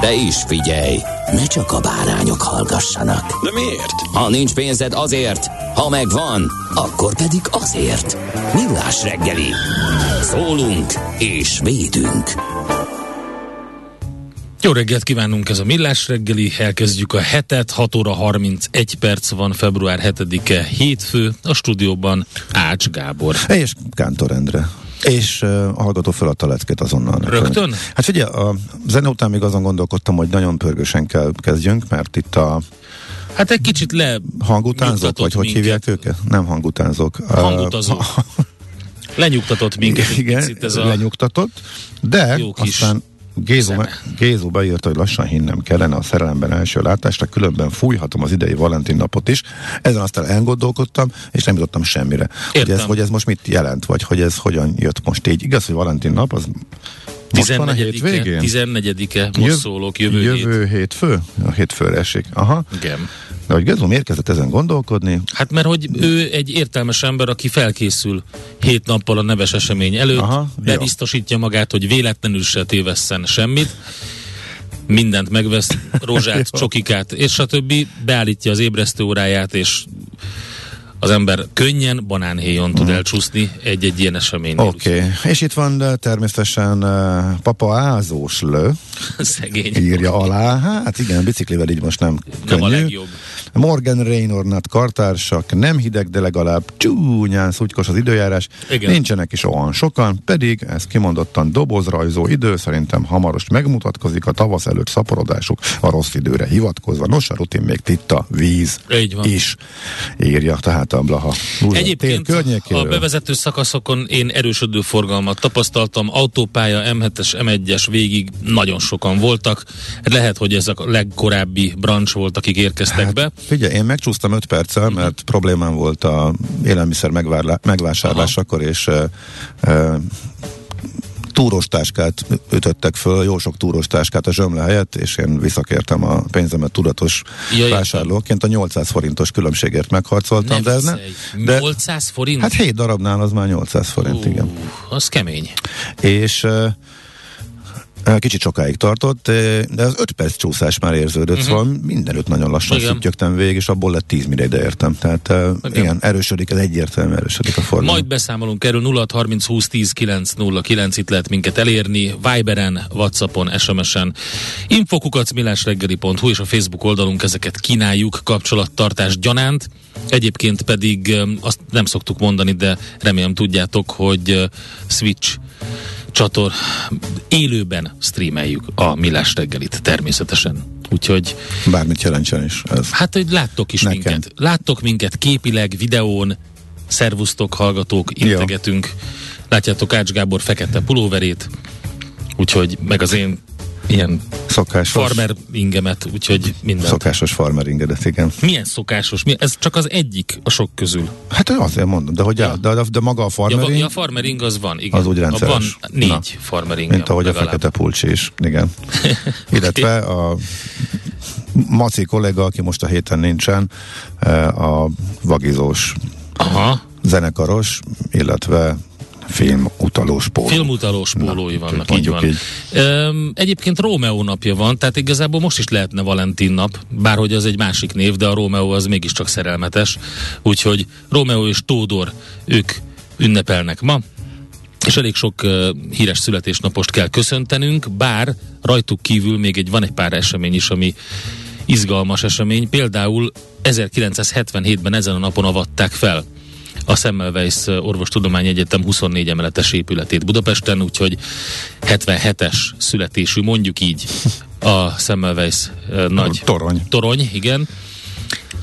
De is figyelj, ne csak a bárányok hallgassanak. De miért? Ha nincs pénzed azért, ha megvan, akkor pedig azért. Millás reggeli. Szólunk és védünk. Jó reggelt kívánunk, ez a Millás reggeli, elkezdjük a hetet, 6 óra 31 perc van, február 7-e, hétfő, a stúdióban Ács Gábor. És Kántor Endre. És uh, a hallgató feladta a leckét azonnal. Rögtön? Hát figyelj, a zene után még azon gondolkodtam, hogy nagyon pörgősen kell kezdjünk, mert itt a Hát egy kicsit le... hangutánzók, vagy hogy minket. hívják őket? Nem hangutánzók. Hangutazók. Lenyugtatott minket egy Igen, picit ez a... lenyugtatott, de aztán Gézu, zene. Gézu beírta, hogy lassan hinnem kellene a szerelemben első látásra, különben fújhatom az idei Valentin napot is. Ezen aztán elgondolkodtam, és nem jutottam semmire. Hogy ez, Értem. hogy ez most mit jelent, vagy hogy ez hogyan jött most így. Igaz, hogy Valentin nap, az most van a 14-e, hétvégén? 14-e, most Jöv- szólok, jövő, jövő. hét. hétfő? A hétfőre esik. Aha. Igen. De hogy Gézu miért kezdett ezen gondolkodni? Hát mert hogy ő egy értelmes ember, aki felkészül hét nappal a neves esemény előtt, Aha, Aha, jó. bebiztosítja magát, hogy véletlenül se tévesszen semmit, mindent megvesz, rózsát, csokikát, és stb. Beállítja az ébresztő óráját, és az ember könnyen banánhéjon tud elcsúszni egy-egy ilyen eseménynél. Oké, okay. és itt van természetesen uh, Papa Ázós Lő, Szegény. írja alá. Hát igen, biciklivel így most nem könnyű. Nem a legjobb. Morgan Raynornat kartársak, nem hideg, de legalább csúnyán szutykos az időjárás. Igen. Nincsenek is olyan sokan, pedig ez kimondottan dobozrajzó idő, szerintem hamaros megmutatkozik a tavasz előtt szaporodásuk a rossz időre hivatkozva. Nos, a rutin még titta, víz Így van. is, írja tehát a Blaha. Búza Egyébként a bevezető szakaszokon én erősödő forgalmat tapasztaltam, autópálya, M7-es, M1-es végig nagyon sokan voltak. Lehet, hogy ez a legkorábbi brancs volt, akik érkeztek hát, be. Figyelj, én megcsúsztam 5 perccel, Mhm. mert problémám volt a élelmiszer megvárlá- megvásárlásakor, és uh, uh, táskát ütöttek föl, jó sok túrós táskát a zsömle helyett, és én visszakértem a pénzemet tudatos Ja, vásárlóként. A 800 forintos különbségért megharcoltam, de ez ne, de 800 forint? Hát 7 darabnál az már 800 forint, Ú, igen. Az kemény. És uh, uh, kicsit sokáig tartott, de az 5 perc csúszás már érződött, uh-huh. szóval mindenütt nagyon lassan. Igen. szüttyögtem végig, és abból lett 10 mire értem. Tehát Igen. igen, erősödik, ez egyértelműen erősödik a forgalom. Majd beszámolunk erről 0 30 20 10 9 0 9 itt lehet minket elérni, Viberen, Whatsappon, SMS-en, infokukacmilásreggeli.hu és a Facebook oldalunk ezeket kínáljuk kapcsolattartás gyanánt. Egyébként pedig azt nem szoktuk mondani, de remélem tudjátok, hogy Switch csator élőben streameljük a Millás reggelit természetesen. Úgyhogy Bármit jelentsen is. Ez. Hát, hogy láttok is Nekem. minket. Láttok minket képileg, videón, szervusztok, hallgatók, integetünk. Látjátok Ács Gábor fekete pulóverét, úgyhogy meg az én ilyen Szokásos, farmer ingemet, úgyhogy minden. szokásos farmer ingedet, igen. Milyen szokásos? Mi? Ez csak az egyik a sok közül. Hát azért mondom, de, hogy Ja. de, de, de maga a Ja, farmering, ja, a farmering az van, igen. Az úgy rendszeres. Van négy Na. farmering. mint ahogy a fekete pulcsi is, igen. Illetve a Maci kollega, aki most a héten nincsen, eh, a vagizós Aha, zenekaros, illetve filmutalós póló. filmutalós pólói Na, vannak, így van. így. Öm, egyébként Rómeó napja van, tehát igazából most is lehetne Valentin nap, bárhogy az egy másik név, de a Rómeó az mégiscsak szerelmetes. Úgyhogy Rómeó és Tódor, ők ünnepelnek ma, és elég sok uh, híres születésnapost kell köszöntenünk, bár rajtuk kívül még egy, van egy pár esemény is, ami izgalmas esemény. Például 1977-ben ezen a napon avatták fel a Semmelweis Orvostudományi Egyetem 24 emeletes épületét Budapesten, úgyhogy 77-es születésű, mondjuk így, a Semmelweis nagy Torony. torony, igen.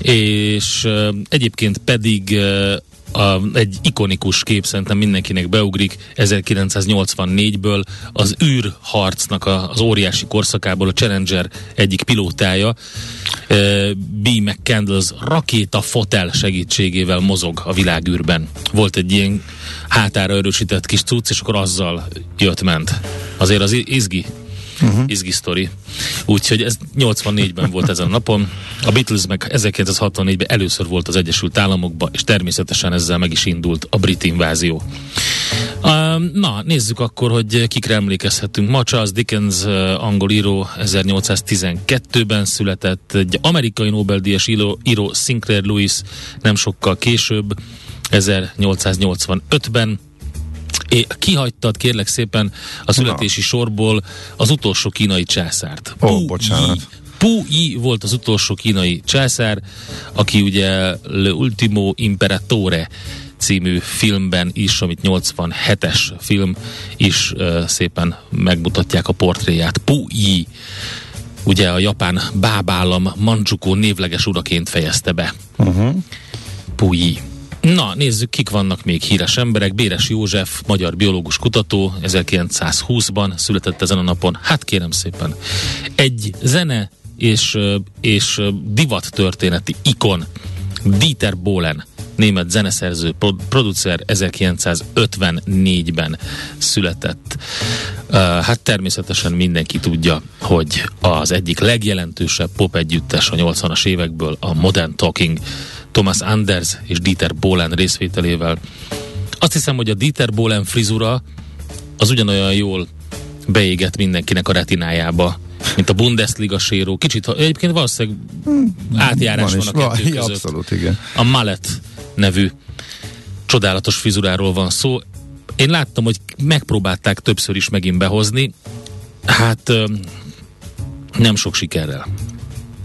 És egyébként pedig a, egy ikonikus kép szerintem mindenkinek beugrik 1984-ből az űrharcnak a, az óriási korszakából a Challenger egyik pilótája uh, B. McCandles rakéta fotel segítségével mozog a világűrben. Volt egy ilyen hátára erősített kis cucc, és akkor azzal jött-ment. Azért az izgi uh-huh. izgi sztori. Úgyhogy ez 84-ben volt ezen a napon. A Beatles meg 1964-ben először volt az Egyesült Államokban, és természetesen ezzel meg is indult a brit invázió. Na, nézzük akkor, hogy kikre emlékezhetünk. Ma Charles Dickens, angol író, 1812-ben született, egy amerikai Nobel-díjas író, író Sinclair Lewis nem sokkal később, 1885-ben É, kihagytad kérlek szépen a születési Na. sorból az utolsó kínai császárt. Ó, oh, bocsánat. Pu Yi volt az utolsó kínai császár, aki ugye Le Ultimo Imperatore című filmben is, amit 87-es film is uh, szépen megmutatják a portréját. Pu Yi ugye a japán bábállam Manchukuo névleges uraként fejezte be. Uh-huh. Pu Yi. Na, nézzük, kik vannak még híres emberek. Béres József, magyar biológus kutató, 1920-ban született ezen a napon. Hát kérem szépen. Egy zene és, és divat történeti ikon, Dieter Bohlen, német zeneszerző, producer 1954-ben született. Hát természetesen mindenki tudja, hogy az egyik legjelentősebb pop együttes a 80-as évekből a Modern Talking Thomas Anders és Dieter Bohlen részvételével. Azt hiszem, hogy a Dieter Bohlen frizura az ugyanolyan jól beégett mindenkinek a retinájába, mint a Bundesliga séró. Kicsit, egyébként valószínűleg átjárás van, van a kettő között. Abszolút, igen. A Mallet nevű csodálatos frizuráról van szó. Én láttam, hogy megpróbálták többször is megint behozni. Hát nem sok sikerrel.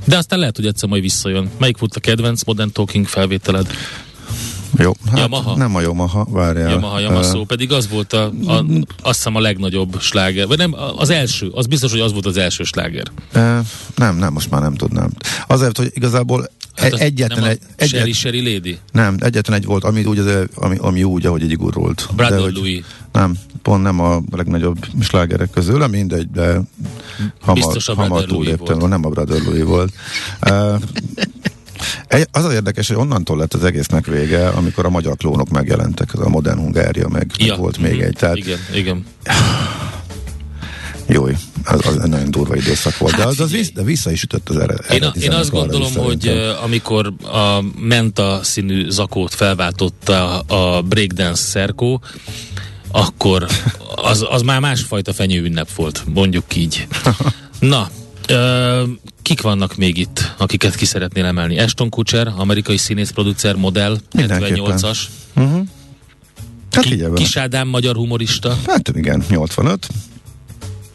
De aztán lehet, hogy egyszer majd visszajön. Melyik volt a kedvenc Modern Talking felvételed? Jó, hát Yamaha. nem a Yamaha, várjál. Yamaha, Yamaha, uh, pedig az volt a, a, azt hiszem a legnagyobb sláger, vagy nem, az első, az biztos, hogy az volt az első sláger. Nem, nem, most már nem tudnám. Azért, hogy igazából Hát egyetlen egy... Egyet, Sherry, Sherry Lady? Nem, egyetlen egy volt, ami úgy, az, ami, ami úgy, ahogy egy gurult. Hogy, Louis. Nem, pont nem a legnagyobb slágerek közül, mindegy, de hamar, a hamar túléptem. Nem a Brother Louis volt. az az érdekes, hogy onnantól lett az egésznek vége, amikor a magyar klónok megjelentek, ez a Modern Hungária, meg, ja. meg volt még mm-hmm. egy. Tehát, igen, igen. Jó, az, az nagyon durva időszak volt, hát, de, az, az vissza, de vissza is ütött az eredeti Én, én azt gondolom, hogy amikor a menta színű zakót felváltotta a breakdance szerkó, akkor az, az már másfajta fenyő ünnep volt, mondjuk így. Na, kik vannak még itt, akiket ki szeretnél emelni? Ashton Kutcher, amerikai színész, producer, modell, 78-as. Uh-huh. Hát Ki, Kis Ádám, magyar humorista. Hát igen, 85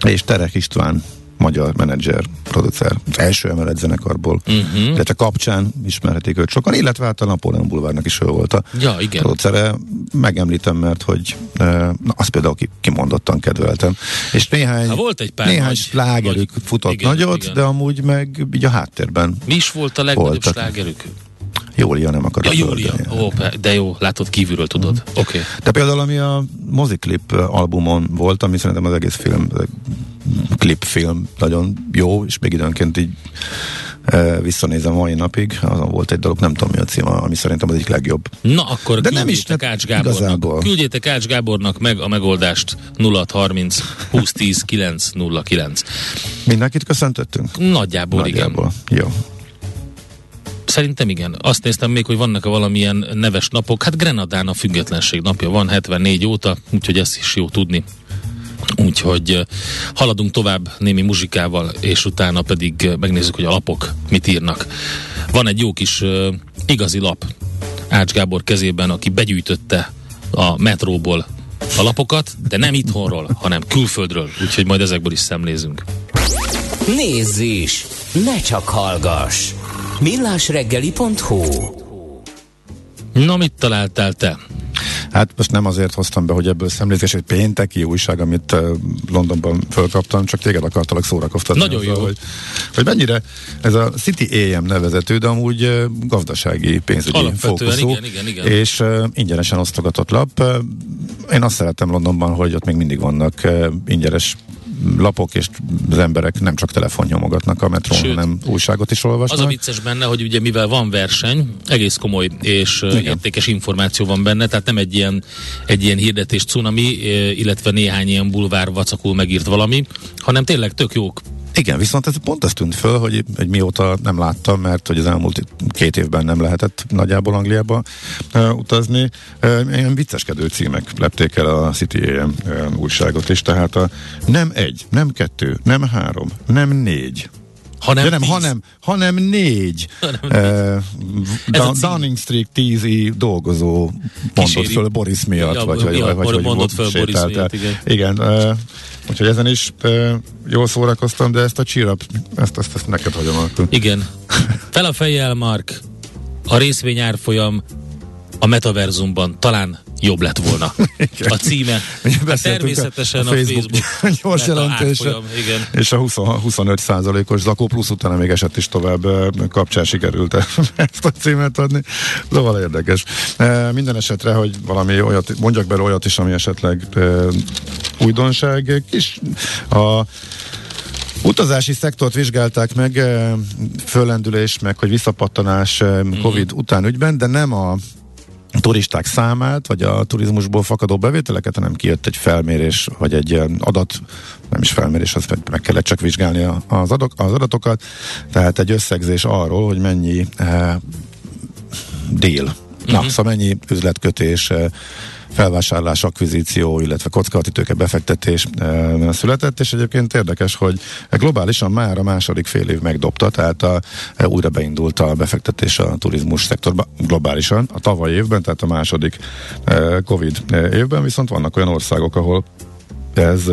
és Terek István magyar menedzser, producer, az első emelet zenekarból, uh-huh. illetve kapcsán ismerhetik őt sokan, illetve hát a Napoleon Bulvárnak is ő volt a ja, igen. producere. Megemlítem, mert hogy na, azt például ki, kimondottan kedveltem. És néhány, ha volt egy pár néhány nagy, slágerük nagy, futott igen, nagyot, igen. de amúgy meg így a háttérben Mi is volt a legnagyobb voltak. slágerük? Júlia nem akar. Ja, Júlia. Ó, de jó, látod, kívülről tudod. Mm. Oké. Okay. De például, ami a moziklip albumon volt, ami szerintem az egész film, klipfilm nagyon jó, és még időnként így e, visszanézem mai napig, azon volt egy dolog, nem tudom mi a címe, ami szerintem az egyik legjobb. Na akkor De nem is Ács Gábornak. Igazából. Küldjétek Ács Gábornak meg a megoldást 0630 2010 909. Mindenkit köszöntöttünk? Nagyjából, Nagyjából. igen. Jó. Szerintem igen. Azt néztem még, hogy vannak-e valamilyen neves napok. Hát Grenadán a függetlenség napja van 74 óta, úgyhogy ezt is jó tudni. Úgyhogy haladunk tovább némi muzsikával, és utána pedig megnézzük, hogy a lapok mit írnak. Van egy jó kis igazi lap Ács Gábor kezében, aki begyűjtötte a metróból a lapokat, de nem itthonról, hanem külföldről, úgyhogy majd ezekből is szemlézünk. Nézz is! Ne csak hallgass! millásreggeli.hu Na, mit találtál te? Hát most nem azért hoztam be, hogy ebből szemlézés egy pénteki újság, amit uh, Londonban fölkaptam, csak téged akartalak szórakoztatni. Nagyon azzal, jó. Hogy, hogy mennyire ez a City AM nevezető, de amúgy uh, gazdasági pénzügyi Alapvetően fókuszú, igen, igen, igen. és uh, ingyenesen osztogatott lap. Uh, én azt szeretem Londonban, hogy ott még mindig vannak uh, ingyenes lapok, és az emberek nem csak telefonnyomogatnak a metrón, Sőt, hanem újságot is olvasnak. Az a vicces benne, hogy ugye mivel van verseny, egész komoly és Igen. értékes információ van benne, tehát nem egy ilyen, egy ilyen hirdetés cunami, illetve néhány ilyen bulvár vacakul megírt valami, hanem tényleg tök jók igen, viszont ez pont ez tűnt föl, hogy, hogy mióta nem láttam, mert hogy az elmúlt két évben nem lehetett nagyjából Angliába uh, utazni. Uh, ilyen vicceskedő címek lepték el a City AM újságot is, tehát a nem egy, nem kettő, nem három, nem négy, hanem, De nem, hanem, hanem négy. Hanem uh, Downing Street 10 dolgozó mondott föl Boris miatt, ja, vagy, vagy, ja, vagy, vagy mondott föl Boris miatt, igen. Igen, uh, úgyhogy ezen is uh, jól szórakoztam, de ezt a csírap, ezt, ezt, ezt neked hagyom. Igen. Fel a fejjel, Mark. A részvény árfolyam a metaverzumban talán jobb lett volna. Igen. A címe. Hát természetesen a, a Facebook, Facebook gyors jelentése. Igen. És a 20, 25 százalékos zakó plusz utána még esett is tovább kapcsán sikerült ezt a címet adni. Szóval érdekes. Minden esetre, hogy valami olyat, mondjak bele olyat is, ami esetleg újdonság. Kis a Utazási szektort vizsgálták meg, föllendülés, meg hogy visszapattanás Covid mm. után ügyben, de nem a turisták számát, vagy a turizmusból fakadó bevételeket, hanem kijött egy felmérés, vagy egy adat, nem is felmérés, az meg kellett csak vizsgálni az, adok, az adatokat, tehát egy összegzés arról, hogy mennyi eh, deal, uh-huh. na, szóval mennyi üzletkötés eh, felvásárlás, akvizíció, illetve kockázati tőke befektetés e, született, és egyébként érdekes, hogy globálisan már a második fél év megdobta, tehát a, e, újra beindult a befektetés a turizmus szektorban globálisan, a tavalyi évben, tehát a második e, Covid évben, viszont vannak olyan országok, ahol ez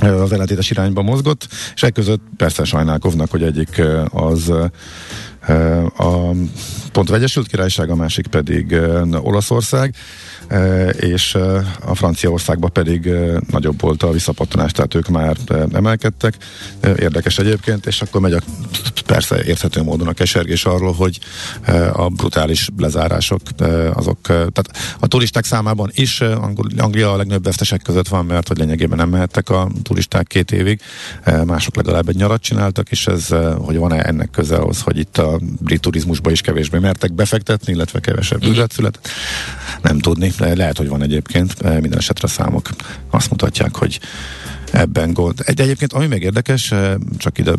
az ellentétes irányba mozgott, és ekközött persze sajnálkoznak, hogy egyik az a pont Vegyesült Királyság, a másik pedig Olaszország, és a Franciaországban pedig nagyobb volt a visszapattanás, tehát ők már emelkedtek. Érdekes egyébként, és akkor megy a persze érthető módon a kesergés arról, hogy a brutális lezárások azok, tehát a turisták számában is Anglia a legnagyobb vesztesek között van, mert hogy lényegében nem mehettek a turisták két évig, mások legalább egy nyarat csináltak, és ez, hogy van-e ennek köze ahhoz, hogy itt a brit turizmusba is kevésbé mertek befektetni, illetve kevesebb mhm. üzlet született. Nem tudni, de lehet, hogy van egyébként, minden esetre a számok azt mutatják, hogy ebben gond. Egy, egyébként, ami még érdekes, csak ide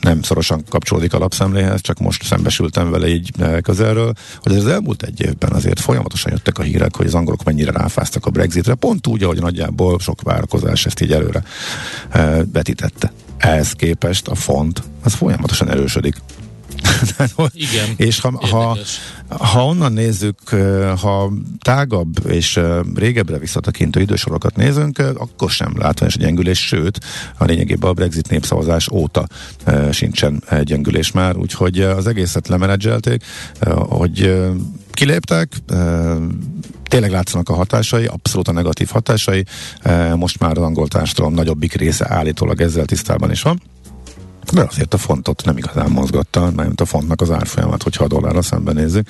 nem szorosan kapcsolódik a lapszemléhez, csak most szembesültem vele így közelről, hogy az elmúlt egy évben azért folyamatosan jöttek a hírek, hogy az angolok mennyire ráfáztak a Brexitre, pont úgy, ahogy nagyjából sok várakozás ezt így előre betítette. Ehhez képest a font az folyamatosan erősödik. Igen. és ha, ha, ha onnan nézzük, ha tágabb és régebbre visszatekintő idősorokat nézünk, akkor sem látványos gyengülés, sőt, a lényegében a Brexit népszavazás óta sincsen gyengülés már, úgyhogy az egészet lemenedzselték, hogy kiléptek, tényleg látszanak a hatásai, abszolút a negatív hatásai, most már az angol társadalom nagyobbik része állítólag ezzel tisztában is van. De azért a fontot nem igazán mozgatta, mert a fontnak az árfolyamát, hogyha a dollárra szemben nézzük,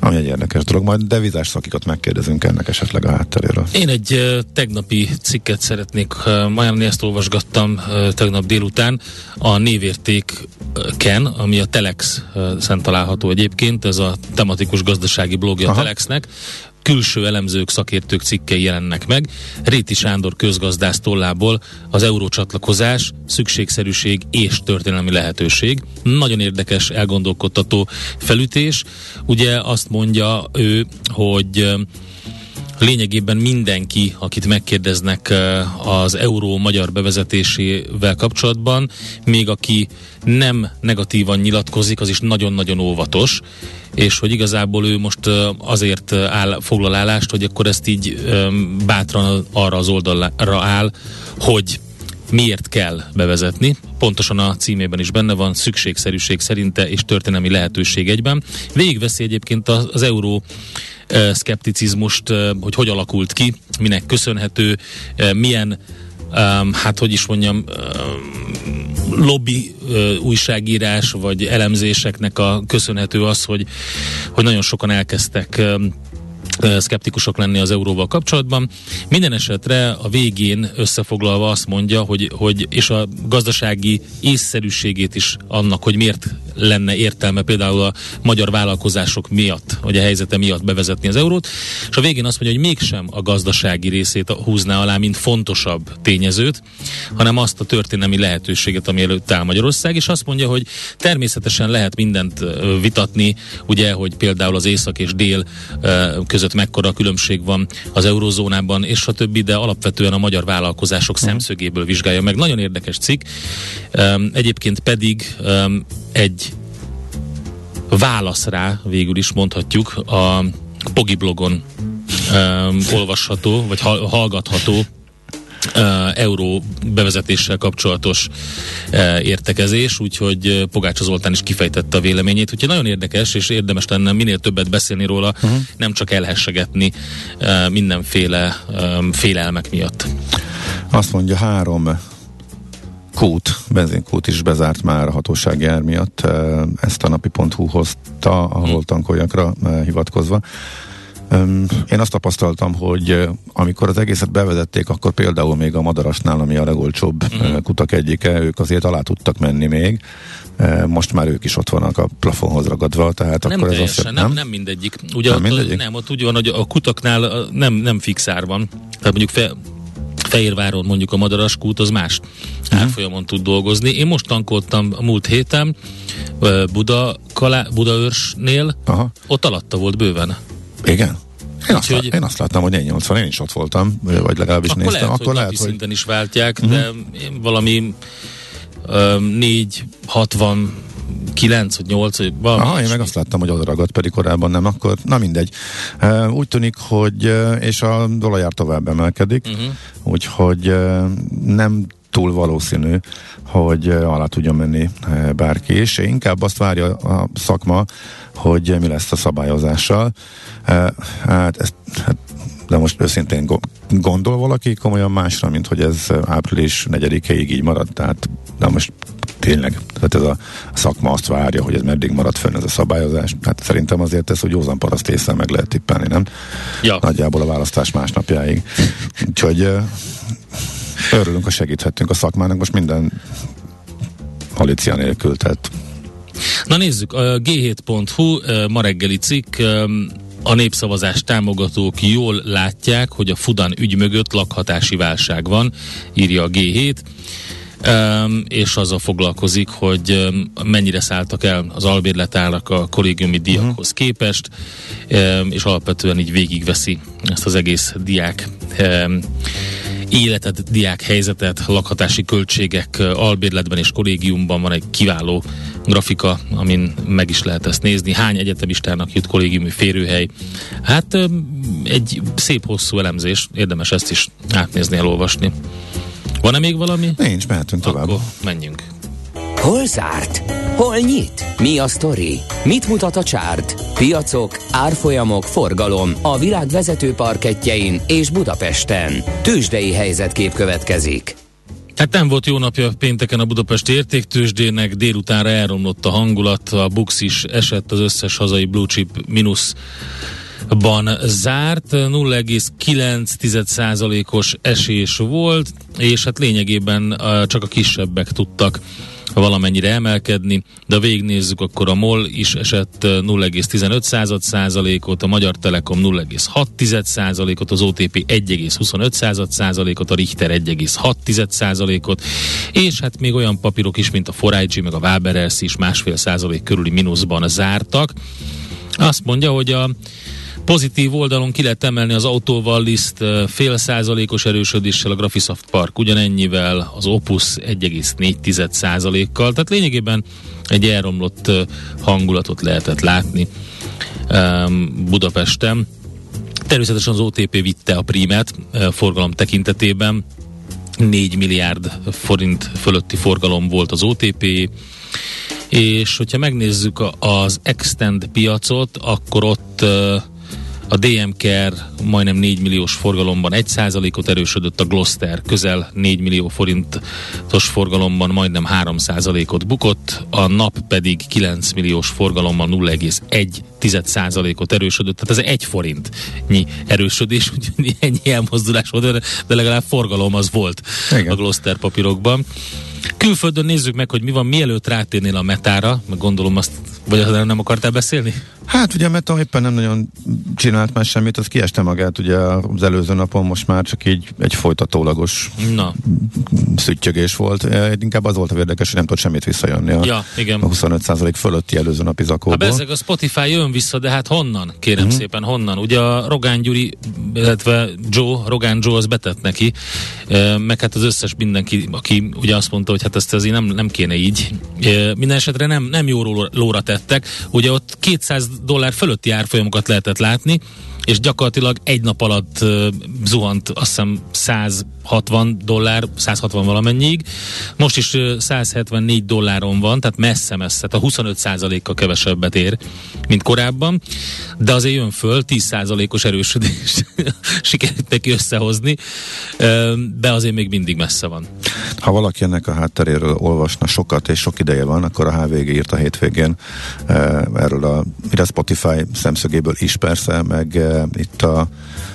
ami egy érdekes dolog. Majd devizás szakikat megkérdezünk ennek esetleg a hátteréről. Én egy tegnapi cikket szeretnék ajánlani, ezt olvasgattam tegnap délután. A névérték Ken, ami a Telex szent található egyébként, ez a tematikus gazdasági blogja Aha. a Telexnek külső elemzők, szakértők cikkei jelennek meg. Réti Sándor közgazdász tollából az eurócsatlakozás, szükségszerűség és történelmi lehetőség. Nagyon érdekes, elgondolkodtató felütés. Ugye azt mondja ő, hogy lényegében mindenki, akit megkérdeznek az euró magyar bevezetésével kapcsolatban, még aki nem negatívan nyilatkozik, az is nagyon-nagyon óvatos, és hogy igazából ő most azért áll foglalálást, hogy akkor ezt így bátran arra az oldalra áll, hogy miért kell bevezetni. Pontosan a címében is benne van, szükségszerűség szerinte és történelmi lehetőség egyben. Végigveszi egyébként az, euró szkepticizmust, hogy hogy alakult ki, minek köszönhető, milyen hát hogy is mondjam, lobby újságírás vagy elemzéseknek a köszönhető az, hogy, hogy nagyon sokan elkezdtek szkeptikusok lenni az euróval kapcsolatban. Minden esetre a végén összefoglalva azt mondja, hogy, hogy és a gazdasági észszerűségét is annak, hogy miért lenne értelme például a magyar vállalkozások miatt, vagy a helyzete miatt bevezetni az eurót, és a végén azt mondja, hogy mégsem a gazdasági részét húzná alá, mint fontosabb tényezőt, hanem azt a történelmi lehetőséget, ami előtt áll Magyarország, és azt mondja, hogy természetesen lehet mindent vitatni, ugye, hogy például az észak és dél között mekkora különbség van az eurozónában, és a többi, de alapvetően a magyar vállalkozások uh-huh. szemszögéből vizsgálja meg. Nagyon érdekes cikk. Egyébként pedig egy válasz rá, végül is mondhatjuk, a Pogi blogon um, olvasható, vagy hallgatható uh, euró bevezetéssel kapcsolatos uh, értekezés, úgyhogy Pogácsa Zoltán is kifejtette a véleményét, úgyhogy nagyon érdekes, és érdemes lenne minél többet beszélni róla, uh-huh. nem csak elhessegetni uh, mindenféle um, félelmek miatt. Azt mondja, három kút, benzinkút is bezárt már a hatósági ár miatt. Ezt a napi.hu hozta, ahol hmm. tankoljakra hivatkozva. Én azt tapasztaltam, hogy amikor az egészet bevezették, akkor például még a Madarasnál, ami a legolcsóbb uh-huh. kutak egyike, ők azért alá tudtak menni még. Most már ők is ott vannak a plafonhoz ragadva, tehát nem akkor teljesen, ez azt, nem, nem, nem mindegyik. Ugye nem, ott, mindegyik? nem, ott úgy van, hogy a kutaknál nem, nem fix ár van. Tehát mondjuk fe, Fehérváron mondjuk a Madaras kút az más uh-huh. árfolyamon tud dolgozni. Én most tankoltam a múlt héten Buda, Kalá, Budaörsnél, Aha. ott alatta volt bőven. Igen? Én azt, hogy, én azt láttam, hogy 80, én is ott voltam, vagy legalábbis akkor néztem. Lehet, akkor lehet, hogy szinten is váltják, uh-huh. de valami uh, 4, 60 9 vagy 8, vagy valami. Aha, én meg azt láttam, hogy oda ragadt, pedig korábban nem, akkor na mindegy. Úgy tűnik, hogy és a dolajár tovább emelkedik, uh-huh. úgyhogy nem túl valószínű, hogy alá tudja menni bárki, és inkább azt várja a szakma, hogy mi lesz a szabályozással. Hát ezt, hát, de most őszintén gondol valaki komolyan másra, mint hogy ez április 4-ig így marad, tehát de most tényleg, tehát ez a szakma azt várja, hogy ez meddig marad fönn ez a szabályozás. Hát szerintem azért ez, hogy józan paraszt észre meg lehet tippelni, nem? Ja. Nagyjából a választás másnapjáig. Úgyhogy örülünk, hogy segíthettünk a szakmának most minden halícia nélkül, tehát Na nézzük, a g7.hu ma reggeli cikk a népszavazás támogatók jól látják, hogy a Fudan ügy mögött lakhatási válság van, írja a G7. És azzal foglalkozik, hogy mennyire szálltak el az albérletárak a kollégiumi diákhoz uh-huh. képest, és alapvetően így végigveszi ezt az egész diák életet, diák helyzetet, lakhatási költségek albérletben és kollégiumban van egy kiváló grafika, amin meg is lehet ezt nézni. Hány egyetemistának jut kollégiumi férőhely? Hát egy szép hosszú elemzés, érdemes ezt is átnézni, elolvasni. Van-e még valami? Nincs, mehetünk tovább. Akkor menjünk. Hol zárt? Hol nyit? Mi a sztori? Mit mutat a csárt? Piacok, árfolyamok, forgalom a világ vezető parketjein és Budapesten. Tősdei helyzetkép következik. Hát nem volt jó napja pénteken a Budapesti értéktősdének, délutánra elromlott a hangulat, a Bux is esett, az összes hazai blue chip mínusz ban zárt, 0,9%-os esés volt, és hát lényegében csak a kisebbek tudtak valamennyire emelkedni, de végignézzük, akkor a MOL is esett 0,15 százalékot, a Magyar Telekom 0,6 százalékot, az OTP 1,25 százalékot, a Richter 1,6 százalékot, és hát még olyan papírok is, mint a Forágyi, meg a Waberers is másfél százalék körüli mínuszban zártak. Azt mondja, hogy a Pozitív oldalon ki lehet emelni az autóval liszt fél százalékos erősödéssel, a Graphisoft Park ugyanennyivel, az Opus 1,4 százalékkal, tehát lényegében egy elromlott hangulatot lehetett látni Budapesten. Természetesen az OTP vitte a prímet forgalom tekintetében, 4 milliárd forint fölötti forgalom volt az OTP, és hogyha megnézzük az Extend piacot, akkor ott a DMKR majdnem 4 milliós forgalomban 1%-ot erősödött, a Gloster közel 4 millió forintos forgalomban majdnem 3%-ot bukott, a NAP pedig 9 milliós forgalommal 0,1%-ot erősödött, tehát ez egy forintnyi erősödés, úgyhogy ennyi elmozdulás volt, de legalább forgalom az volt Igen. a Gloster papírokban. Külföldön nézzük meg, hogy mi van, mielőtt rátérnél a metára, meg gondolom azt, vagy nem akartál beszélni? Hát ugye a Meta éppen nem nagyon csinált már semmit, az kieste magát ugye az előző napon, most már csak így egy folytatólagos Na. szüttyögés volt. Inkább az volt a érdekes, hogy nem tudott semmit visszajönni a, ja, igen. a 25% fölötti előző napi zakóból. Hát a Spotify jön vissza, de hát honnan? Kérem uh-huh. szépen, honnan? Ugye a Rogán Gyuri, illetve Joe, Rogán Joe az betett neki, meg hát az összes mindenki, aki ugye azt mondta, hogy hát ezt azért nem, nem kéne így. Minden esetre nem, nem jó lóra tettek. Ugye ott 200 dollár fölötti árfolyamokat lehetett látni, és gyakorlatilag egy nap alatt uh, zuhant azt hiszem 160 dollár, 160 valamennyiig. Most is uh, 174 dolláron van, tehát messze-messze, tehát a 25% kal kevesebbet ér, mint korábban, de azért jön föl, 10 os erősödést sikerült neki összehozni, uh, de azért még mindig messze van. Ha valaki ennek a hátteréről olvasna sokat, és sok ideje van, akkor a HVG írt a hétvégén erről a, a Spotify szemszögéből is persze, meg itt a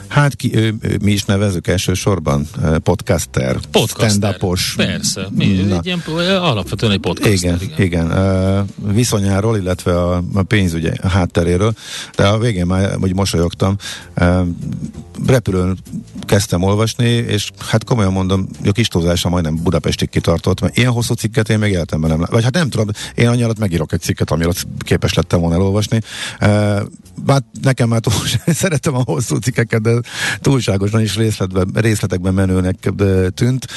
Hát ki, ő, ő, mi is nevezük elsősorban? Podcaster, podcaster stand-upos. Persze, mi, egy ilyen, alapvetően egy podcaster. Igen, igen. igen. viszonyáról, illetve a, a pénzügyi hátteréről, de a végén már hogy mosolyogtam. repülőn kezdtem olvasni, és hát komolyan mondom, a kis túlzása majdnem Budapestig kitartott, mert ilyen hosszú cikket én még életemben nem Vagy hát nem tudom, én annyi alatt megírok egy cikket, ami alatt képes lettem volna elolvasni. Hát nekem már túl, szeretem a hosszú cikkeket, de túlságosan is részletben, részletekben menőnek tűnt.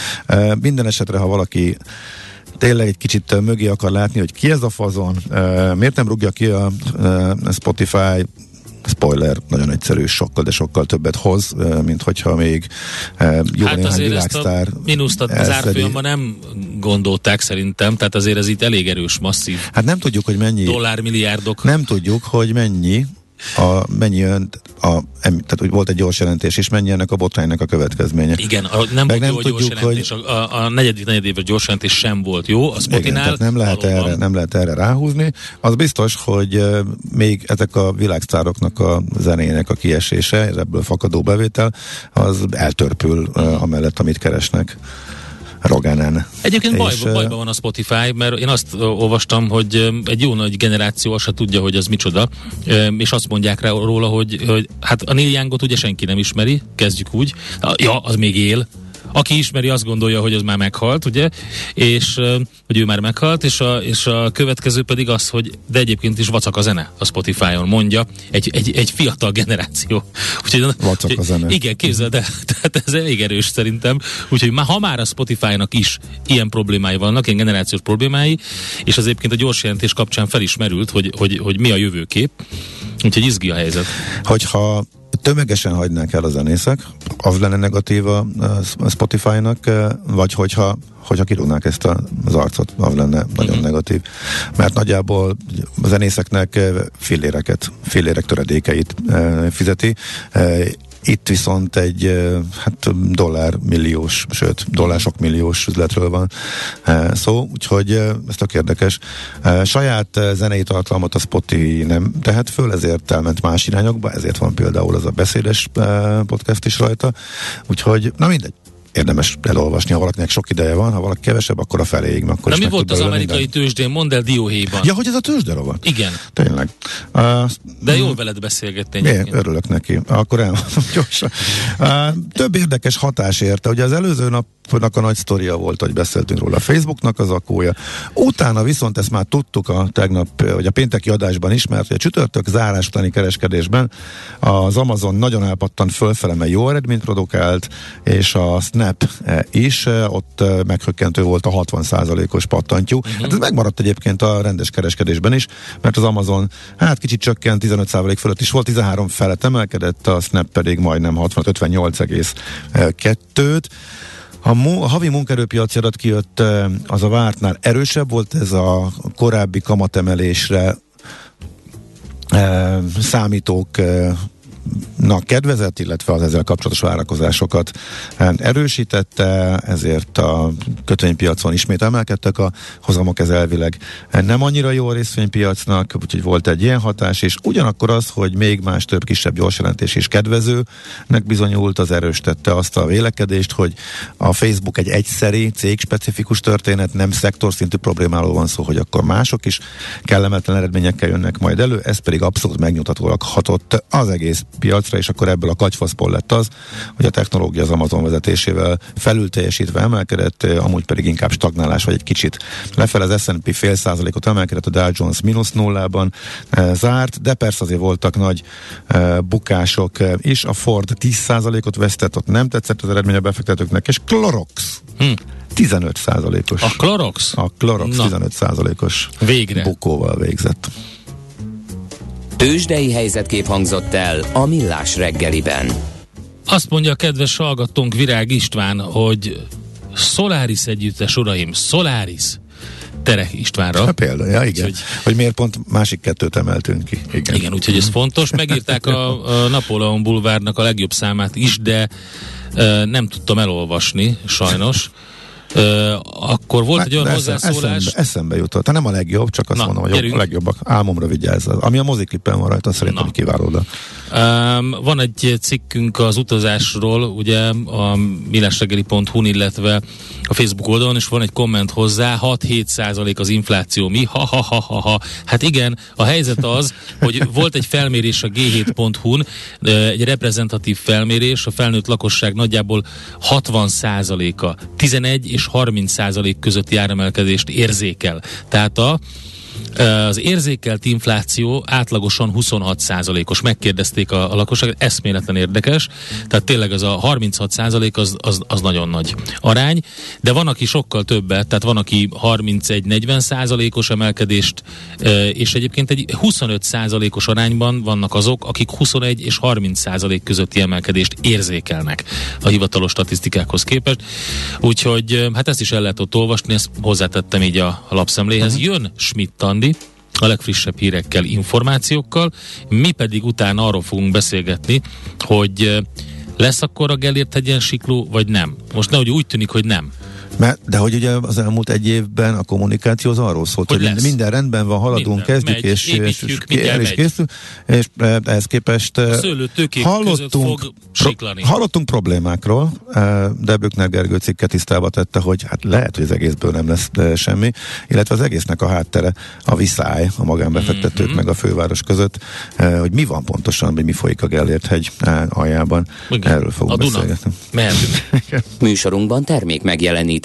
Minden esetre, ha valaki tényleg egy kicsit mögé akar látni, hogy ki ez a fazon, miért nem rúgja ki a Spotify spoiler, nagyon egyszerű, sokkal, de sokkal többet hoz, mint hogyha még jó hát néhány világsztár. Mínuszt az árfolyamban nem gondolták szerintem, tehát azért ez itt elég erős, masszív. Hát nem tudjuk, hogy mennyi. Dollármilliárdok. Nem tudjuk, hogy mennyi, a, mennyi ön, a, tehát hogy volt egy gyors jelentés, és mennyi ennek a botránynak a következménye. Igen, a, nem Meg volt nem jó tudjuk, gyors jelentés, hogy... a, a negyedik negyedéves gyors jelentés sem volt jó, a Spotinál nem lehet, erre, nem lehet erre ráhúzni. Az biztos, hogy még ezek a világsztároknak a zenének a kiesése, ebből fakadó bevétel, az eltörpül amellett, amit keresnek. Roganen. Egyébként bajba, bajban van a Spotify, mert én azt olvastam, hogy egy jó nagy generáció azt se tudja, hogy az micsoda, és azt mondják rá róla, hogy, hogy hát a Neil Youngot ugye senki nem ismeri, kezdjük úgy, ja, az még él, aki ismeri, azt gondolja, hogy az már meghalt, ugye, és hogy ő már meghalt, és a, és a következő pedig az, hogy de egyébként is vacak a zene a Spotify-on, mondja egy, egy, egy fiatal generáció. Úgyhogy, vacak a zene. Igen, képzeld, de tehát ez elég erős szerintem. Úgyhogy ha már a Spotify-nak is ilyen problémái vannak, ilyen generációs problémái, és az egyébként a gyors jelentés kapcsán felismerült, hogy, hogy, hogy mi a jövőkép, úgyhogy izgi a helyzet. Hogyha tömegesen hagynánk el a zenészek, az lenne negatív a, a Spotify-nak, eh, vagy hogyha, hogyha kirúgnák ezt az arcot, az lenne nagyon uh-huh. negatív. Mert nagyjából a zenészeknek eh, filléreket, fillérek töredékeit eh, fizeti, itt viszont egy hát dollár milliós, sőt dollár sok milliós üzletről van szó, úgyhogy ez tök érdekes. Saját zenei tartalmat a Spotify nem tehet föl, ezért elment más irányokba, ezért van például az a beszédes podcast is rajta, úgyhogy na mindegy érdemes elolvasni, ha valakinek sok ideje van, ha valaki kevesebb, akkor a feléig. Akkor Na mi volt az amerikai minden. tőzsdén? Mondd el dióhéjban. Ja, hogy ez a tőzsde rovat? Igen. Tényleg. Uh, De jól veled beszélgetni. Én örülök neki. Akkor elmondom gyorsan. Uh, több érdekes hatás érte. Ugye az előző nap Facebooknak a nagy sztoria volt, hogy beszéltünk róla. A Facebooknak az akója. Utána viszont ezt már tudtuk a tegnap, vagy a pénteki adásban is, mert a csütörtök zárás utáni kereskedésben az Amazon nagyon elpattant fölfele, mert jó eredményt produkált, és a Snap is, ott meghökkentő volt a 60%-os pattantyú. Uh-huh. Hát ez megmaradt egyébként a rendes kereskedésben is, mert az Amazon hát kicsit csökkent, 15% fölött is volt, 13 felett emelkedett, a Snap pedig majdnem 60, 58,2-t. A, mu- a havi munkerőpiaci adat kijött, eh, az a vártnál erősebb volt ez a korábbi kamatemelésre eh, számítók eh, nak kedvezett, illetve az ezzel kapcsolatos várakozásokat eh, erősítette, ezért a kötvénypiacon ismét emelkedtek a hozamok, ez elvileg nem annyira jó a részvénypiacnak, úgyhogy volt egy ilyen hatás, és ugyanakkor az, hogy még más több kisebb gyorsjelentés is kedvezőnek bizonyult, az erősítette azt a vélekedést, hogy a Facebook egy egyszeri cégspecifikus történet, nem szektorszintű problémáról van szó, hogy akkor mások is kellemetlen eredményekkel jönnek majd elő, ez pedig abszolút megnyugtatólag hatott az egész piacra, és akkor ebből a kagyfaszból lett az, hogy a technológia az Amazon vezetésével felül teljesítve emelkedett, eh, amúgy pedig inkább stagnálás, vagy egy kicsit lefelé az S&P fél százalékot emelkedett, a Dow Jones mínusz nullában e, zárt, de persze azért voltak nagy e, bukások e, is, a Ford 10 százalékot vesztett, ott nem tetszett az eredmény a befektetőknek, és Clorox Hm. 15 százalékos. A Clorox? A Clorox Na. 15 százalékos Végre. bukóval végzett. Tőzsdei helyzetkép hangzott el a Millás reggeliben. Azt mondja a kedves hallgatónk Virág István, hogy Solaris együttes, uraim, Solaris. Terek Istvánra. Hát például, ja, igen. Úgyhogy- Hogy miért pont másik kettőt emeltünk ki. Igen. Igen, úgyhogy ez fontos. Megírták a, a Napóleon Bulvárnak a legjobb számát is, de e, nem tudtam elolvasni, sajnos. Akkor volt egy olyan hozzászólás. Eszembe, eszembe jutott. Hát nem a legjobb, csak azt Na, mondom, hogy gyerünk. a legjobbak. Álmomra vigyázz. Ami a moziklippen van rajta, szerintem Na. kiváló. De. Um, van egy cikkünk az utazásról, ugye a millásregeli.hu, illetve a Facebook oldalon, és van egy komment hozzá, 6-7 százalék az infláció. Mi? Ha, ha, ha, ha, ha. Hát igen, a helyzet az, hogy volt egy felmérés a g7.hu-n, ö, egy reprezentatív felmérés, a felnőtt lakosság nagyjából 60 százaléka, 11 és 30 százalék közötti áremelkedést érzékel. Tehát a az érzékelt infláció átlagosan 26 százalékos. Megkérdezték a, a lakosságot, eszméletlen érdekes. Tehát tényleg az a 36 százalék az, az, az nagyon nagy arány, de van, aki sokkal többet, tehát van, aki 31-40 százalékos emelkedést, és egyébként egy 25 százalékos arányban vannak azok, akik 21 és 30 százalék közötti emelkedést érzékelnek a hivatalos statisztikákhoz képest. Úgyhogy hát ezt is el lehet ott olvasni, ezt hozzátettem így a, a lapszemléhez. Jön Schmidt Andi, a legfrissebb hírekkel, információkkal, mi pedig utána arról fogunk beszélgetni, hogy eh, lesz akkor a Gellért hegyen vagy nem. Most nehogy úgy tűnik, hogy nem. Mert, de hogy ugye az elmúlt egy évben a kommunikáció az arról szólt, Hogy hogy, lesz. minden rendben van, haladunk, Minden. kezdjük, Megy, és, és, építjük, és el is készül, és eh, ehhez képest eh, fog siklani. hallottunk problémákról, eh, de Bökner Gergő cikke tisztába tette, hogy hát lehet, hogy az egészből nem lesz semmi, illetve az egésznek a háttere a viszály a magánbefektetők Mhm. meg a főváros között, hogy mi van pontosan, hogy mi folyik a Gellért hegy aljában. Igen. Erről fogunk a beszélgetni. Mehetünk. Műsorunkban termék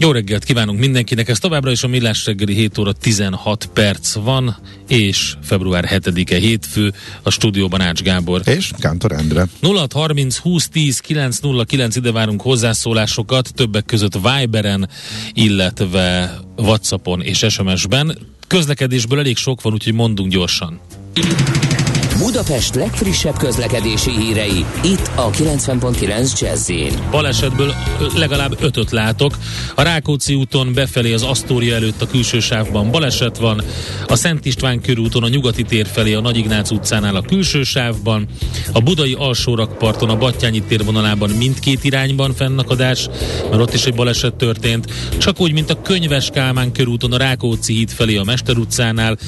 Jó reggelt kívánunk mindenkinek, ez továbbra is a Millás reggeli 7 óra 16 perc van, és február 7-e hétfő, a stúdióban Ács Gábor. És Kántor Endre. 0630 20 10 909 ide várunk hozzászólásokat, többek között Viberen, illetve Whatsappon és SMS-ben. Közlekedésből elég sok van, úgyhogy mondunk gyorsan. Budapest legfrissebb közlekedési hírei, itt a 90.9 jazz Balesetből legalább ötöt látok. A Rákóczi úton befelé az Asztória előtt a külső sávban baleset van, a Szent István körúton a nyugati tér felé a Nagy Ignác utcánál a külső sávban, a Budai alsórakparton a Battyányi térvonalában mindkét irányban fennakadás, mert ott is egy baleset történt, csak úgy, mint a Könyves Kálmán körúton a Rákóczi híd felé a Mester utcánál,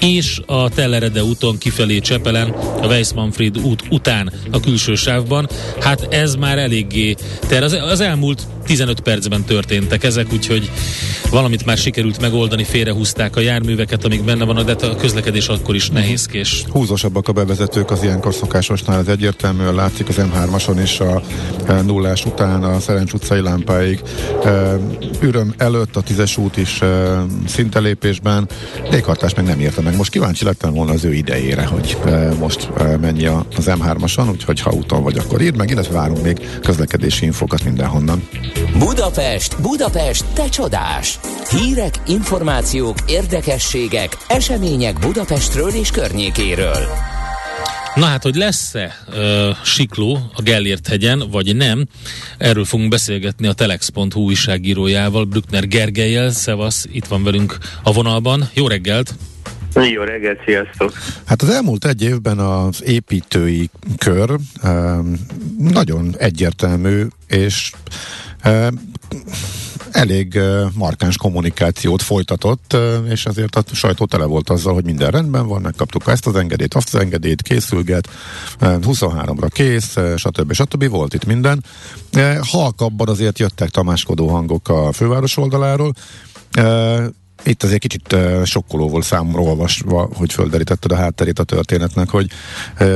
és a Tellerede úton kifelé Csepelen, a Weissmanfried út után a külső sávban. Hát ez már eléggé ter. Az, az elmúlt 15 percben történtek ezek, úgyhogy valamit már sikerült megoldani, félrehúzták a járműveket, amik benne vannak, de a közlekedés akkor is nehézkés. Húzósabbak a bevezetők az ilyenkor szokásosnál, ez egyértelműen látszik az M3-ason is a e, nullás után a Szerencs utcai lámpáig. E, üröm előtt a tízes út is e, szintelépésben, léghatás meg nem érte meg. Most kíváncsi lettem volna az ő idejére, hogy most mennyi az M3-ason, úgyhogy ha úton vagy, akkor írd meg, illetve várunk még közlekedési infokat mindenhonnan. Budapest, Budapest, te csodás! Hírek, információk, érdekességek, események Budapestről és környékéről. Na hát, hogy lesz-e uh, sikló a Gellért hegyen, vagy nem, erről fogunk beszélgetni a telex.hu újságírójával, Brückner Gergelyel. Szevasz, itt van velünk a vonalban. Jó reggelt! Jó reggelt, sziasztok! Hát az elmúlt egy évben az építői kör nagyon egyértelmű, és elég markáns kommunikációt folytatott, és azért a sajtó tele volt azzal, hogy minden rendben van, megkaptuk ezt az engedélyt, azt az engedélyt, készülget, 23-ra kész, stb. stb. Volt itt minden. Halkabban azért jöttek tamáskodó hangok a főváros oldaláról, itt azért kicsit sokkoló volt számomra olvasva, hogy földerítetted a hátterét a történetnek, hogy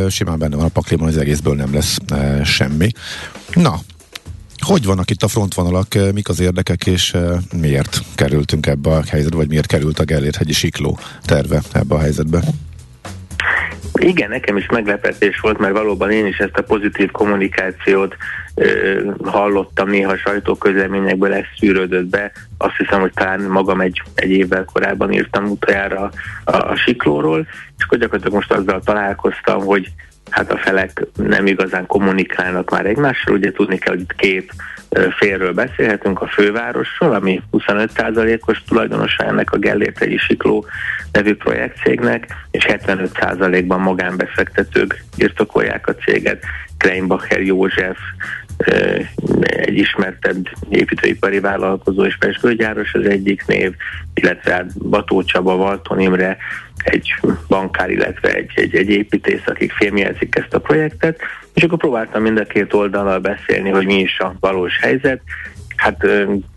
simán benne van a pakliban, az egészből nem lesz semmi. Na, hogy vannak itt a frontvonalak, mik az érdekek, és miért kerültünk ebbe a helyzetbe, vagy miért került a Gellért hegyi sikló terve ebbe a helyzetbe? Igen, nekem is meglepetés volt, mert valóban én is ezt a pozitív kommunikációt ö, hallottam, néha sajtóközleményekből ez szűrődött be. Azt hiszem, hogy talán magam egy, egy évvel korábban írtam utoljára a, a siklóról, és akkor gyakorlatilag most azzal találkoztam, hogy hát a felek nem igazán kommunikálnak már egymással. Ugye tudni kell, hogy két félről beszélhetünk, a fővárosról, ami 25%-os tulajdonosa ennek a Gellért egy Sikló nevű projektcégnek, és 75%-ban magánbefektetők birtokolják a céget. Kreinbacher József, egy ismertebb építőipari vállalkozó és pesgőgyáros az egyik név, illetve Bató Csaba, Valton Imre, egy bankár, illetve egy, egy, egy építész, akik filmjelzik ezt a projektet, és akkor próbáltam mind a két oldalal beszélni, hogy mi is a valós helyzet. Hát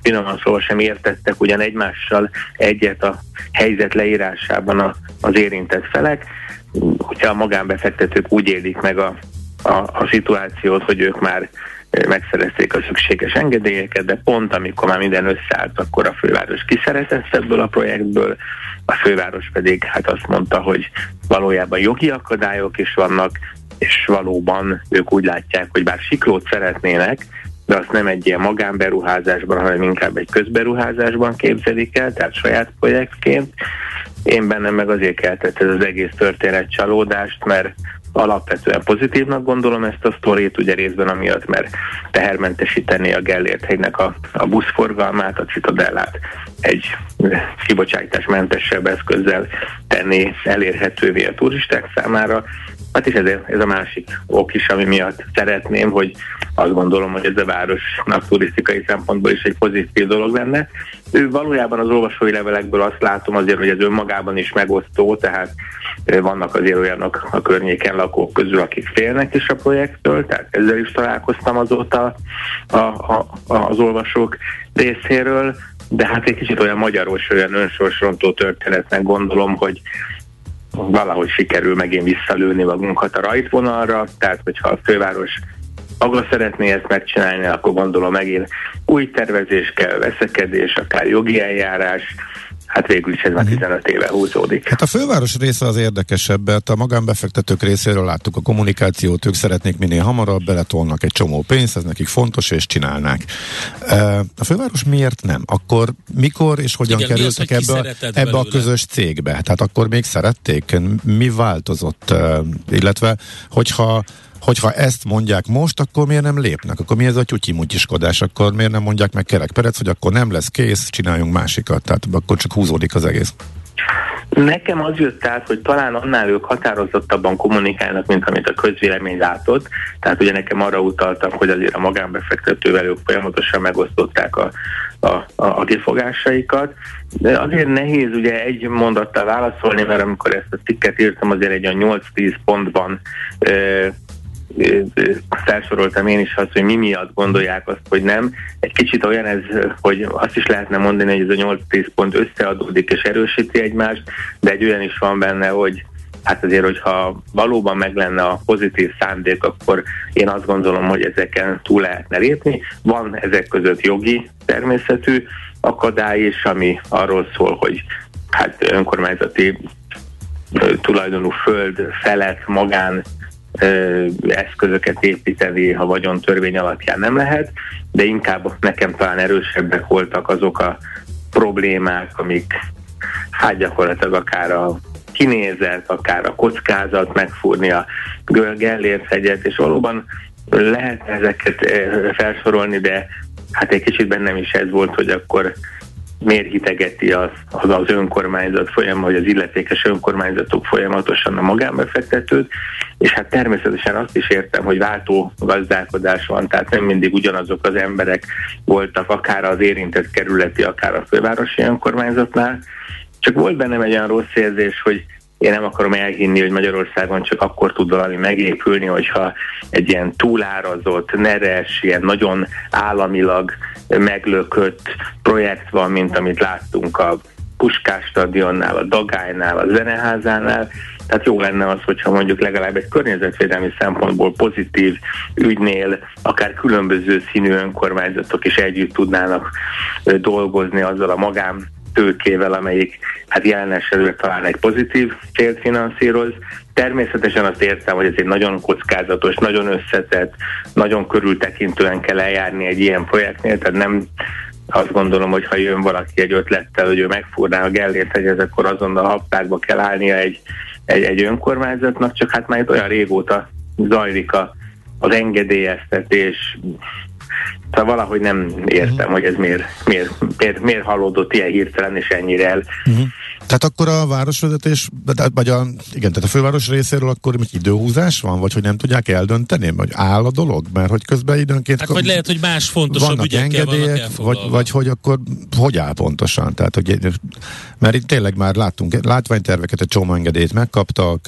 finoman szóval sem értettek ugyan egymással egyet a helyzet leírásában a, az érintett felek, hogyha a magánbefektetők úgy élik meg a, a, a szituációt, hogy ők már megszerezték a szükséges engedélyeket, de pont amikor már minden összeállt, akkor a főváros kiszerezett ebből a projektből, a főváros pedig hát azt mondta, hogy valójában jogi akadályok is vannak, és valóban ők úgy látják, hogy bár siklót szeretnének, de azt nem egy ilyen magánberuházásban, hanem inkább egy közberuházásban képzelik el, tehát saját projektként. Én bennem meg azért keltett ez az egész történet csalódást, mert alapvetően pozitívnak gondolom ezt a sztorit, ugye részben amiatt, mert tehermentesíteni a Gellért hegynek a, a buszforgalmát, a Citadellát egy kibocsátásmentesebb eszközzel tenni elérhetővé a turisták számára. Hát is ez, ez a másik ok is, ami miatt szeretném, hogy azt gondolom, hogy ez a városnak turisztikai szempontból is egy pozitív dolog lenne. Ő valójában az olvasói levelekből azt látom azért, hogy ez önmagában is megosztó, tehát vannak azért olyanok a környéken lakók közül, akik félnek is a projektől, tehát ezzel is találkoztam azóta a, a, az olvasók részéről, de hát egy kicsit olyan magyaros, olyan önsorsrontó történetnek gondolom, hogy valahogy sikerül megint visszalőni magunkat a rajtvonalra, tehát hogyha a főváros maga szeretné ezt megcsinálni, akkor gondolom megint új tervezés kell, veszekedés, akár jogi eljárás, hát végül is ez már 15 mhm. éve húzódik. Hát a főváros része az érdekesebb, mert a magánbefektetők részéről láttuk a kommunikációt, ők szeretnék minél hamarabb, beletolnak egy csomó pénzt, ez nekik fontos, és csinálnák. A főváros miért nem? Akkor mikor és hogyan Igen, kerültek az, ebbe, ebbe a közös cégbe? Tehát akkor még szerették? Mi változott? Illetve, hogyha hogyha ezt mondják most, akkor miért nem lépnek? Akkor mi ez a tyutyimutyiskodás? Akkor miért nem mondják meg Kerek Perec, hogy akkor nem lesz kész, csináljunk másikat? Tehát akkor csak húzódik az egész. Nekem az jött át, hogy talán annál ők határozottabban kommunikálnak, mint amit a közvélemény látott. Tehát ugye nekem arra utaltam, hogy azért a magánbefektetővel ők folyamatosan megosztották a, a, a, a kifogásaikat. De azért nehéz ugye egy mondattal válaszolni, mert amikor ezt a cikket írtam, azért egy a 8-10 pontban felsoroltam én is azt, hogy mi miatt gondolják azt, hogy nem. Egy kicsit olyan ez, hogy azt is lehetne mondani, hogy ez a 8-10 pont összeadódik és erősíti egymást, de egy olyan is van benne, hogy hát azért, hogyha valóban meg lenne a pozitív szándék, akkor én azt gondolom, hogy ezeken túl lehetne lépni. Van ezek között jogi természetű akadály is, ami arról szól, hogy hát önkormányzati tulajdonú föld felett magán eszközöket építeni, ha vagyon törvény alapján nem lehet, de inkább nekem talán erősebbek voltak azok a problémák, amik hát gyakorlatilag akár a kinézet, akár a kockázat megfúrni a Gellért hegyet, és valóban lehet ezeket felsorolni, de hát egy kicsit bennem is ez volt, hogy akkor miért hitegeti az, az, az önkormányzat folyam, vagy az illetékes önkormányzatok folyamatosan a magánbefektetőt, és hát természetesen azt is értem, hogy váltó gazdálkodás van, tehát nem mindig ugyanazok az emberek voltak, akár az érintett kerületi, akár a fővárosi önkormányzatnál, csak volt bennem egy olyan rossz érzés, hogy én nem akarom elhinni, hogy Magyarországon csak akkor tud valami megépülni, hogyha egy ilyen túlárazott, neres, ilyen nagyon államilag meglökött projekt van, mint amit láttunk a Puskás stadionnál, a Dagálynál, a Zeneházánál. Tehát jó lenne az, hogyha mondjuk legalább egy környezetvédelmi szempontból pozitív ügynél akár különböző színű önkormányzatok is együtt tudnának dolgozni azzal a magán tőkével, amelyik hát jelen esetben talán egy pozitív célt finanszíroz. Természetesen azt értem, hogy ez egy nagyon kockázatos, nagyon összetett, nagyon körültekintően kell eljárni egy ilyen projektnél, tehát nem azt gondolom, hogy ha jön valaki egy ötlettel, hogy ő megfúrná a Gellért hegyet, akkor azonnal haptákba kell állnia egy, egy, egy önkormányzatnak, csak hát már itt olyan régóta zajlik a, az engedélyeztetés, Szóval valahogy nem értem, uh-huh. hogy ez miért, miért, miért, miért halódott ilyen hirtelen és ennyire el. Uh-huh. Tehát akkor a városvezetés, vagy a, igen, tehát a főváros részéről akkor egy időhúzás van, vagy hogy nem tudják eldönteni, vagy áll a dolog? Mert hogy közben időnként... Hát, vagy lehet, hogy más fontosabb ügyekkel engedélyek, vannak vagy, vagy hogy akkor hogy áll pontosan? Tehát, hogy, mert itt tényleg már láttunk látványterveket, egy csomó engedélyt megkaptak,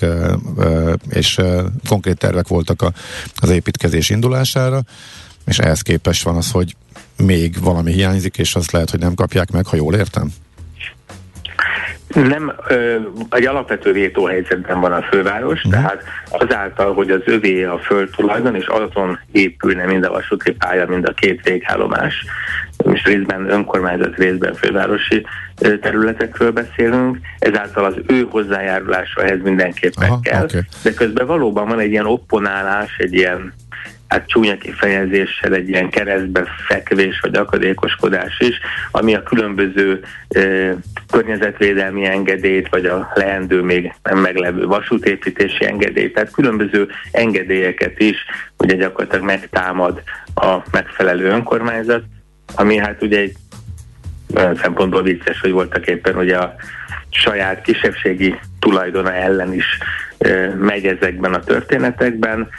és konkrét tervek voltak az építkezés indulására, és ehhez képest van az, hogy még valami hiányzik, és azt lehet, hogy nem kapják meg, ha jól értem? Nem, ö, egy alapvető vétóhelyzetben van a főváros, uh-huh. tehát azáltal, hogy az övé a föld tulajdon, és azon épülne mind a vasúti pálya, mind a két végállomás, és részben önkormányzat, részben fővárosi területekről beszélünk, ezáltal az ő hozzájárulása ehhez mindenképpen Aha, kell, okay. de közben valóban van egy ilyen opponálás, egy ilyen hát csúnya kifejezéssel egy ilyen keresztbe fekvés vagy akadékoskodás is, ami a különböző e, környezetvédelmi engedélyt, vagy a leendő még nem meglevő vasútépítési engedélyt, tehát különböző engedélyeket is ugye gyakorlatilag megtámad a megfelelő önkormányzat, ami hát ugye egy olyan szempontból vicces, hogy voltak éppen ugye a saját kisebbségi tulajdona ellen is megy ezekben a történetekben.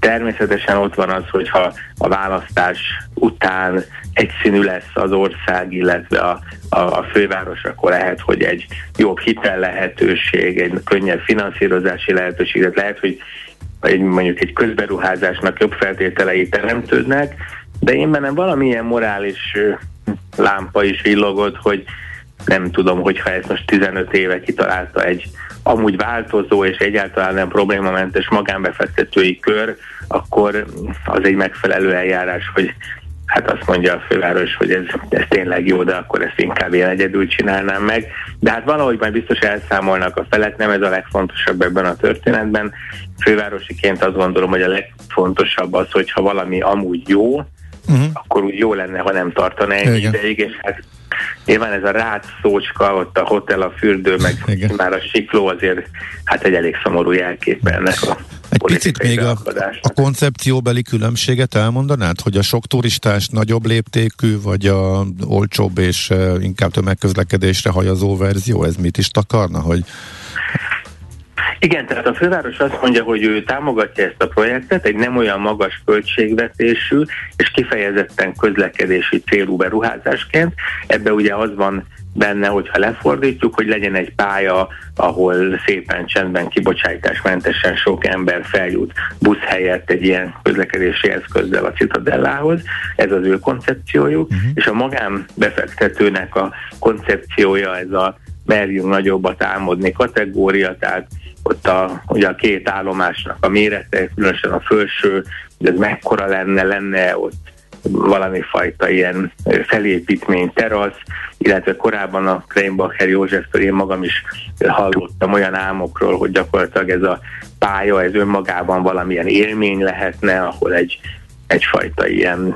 Természetesen ott van az, hogyha a választás után egyszínű lesz az ország, illetve a, a, a főváros, akkor lehet, hogy egy jobb hitel lehetőség, egy könnyebb finanszírozási lehetőség, lehet, hogy egy, mondjuk egy közberuházásnak jobb feltételei teremtődnek, de én bennem valamilyen morális lámpa is villogott, hogy nem tudom, hogyha ezt most 15 éve kitalálta egy amúgy változó és egyáltalán nem problémamentes magánbefektetői kör, akkor az egy megfelelő eljárás, hogy hát azt mondja a főváros, hogy ez, ez tényleg jó, de akkor ezt inkább én egyedül csinálnám meg. De hát valahogy majd biztos elszámolnak a felek, nem ez a legfontosabb ebben a történetben. Fővárosiként azt gondolom, hogy a legfontosabb az, hogyha valami amúgy jó, uh-huh. akkor úgy jó lenne, ha nem tartana egy ideig, és hát Nyilván ez a rád szócska, ott a hotel, a fürdő, meg Igen. már a sikló azért hát egy elég szomorú jelkép ennek a egy picit még a, a koncepcióbeli különbséget elmondanád, hogy a sok turistás nagyobb léptékű, vagy a olcsóbb és inkább tömegközlekedésre hajazó verzió, ez mit is takarna, hogy igen, tehát a főváros azt mondja, hogy ő támogatja ezt a projektet egy nem olyan magas költségvetésű és kifejezetten közlekedési célú beruházásként. Ebbe ugye az van benne, hogyha lefordítjuk, hogy legyen egy pálya, ahol szépen csendben, kibocsátásmentesen sok ember feljut busz helyett egy ilyen közlekedési eszközzel a Citadellához. Ez az ő koncepciójuk, uh-huh. és a magánbefektetőnek a koncepciója ez a merjünk nagyobbat álmodni kategória, tehát ott a, ugye a két állomásnak a mérete, különösen a felső, hogy ez mekkora lenne, lenne ott valami fajta ilyen felépítmény, terasz, illetve korábban a Kreinbacher Józseftől én magam is hallottam olyan álmokról, hogy gyakorlatilag ez a pálya, ez önmagában valamilyen élmény lehetne, ahol egy, egyfajta ilyen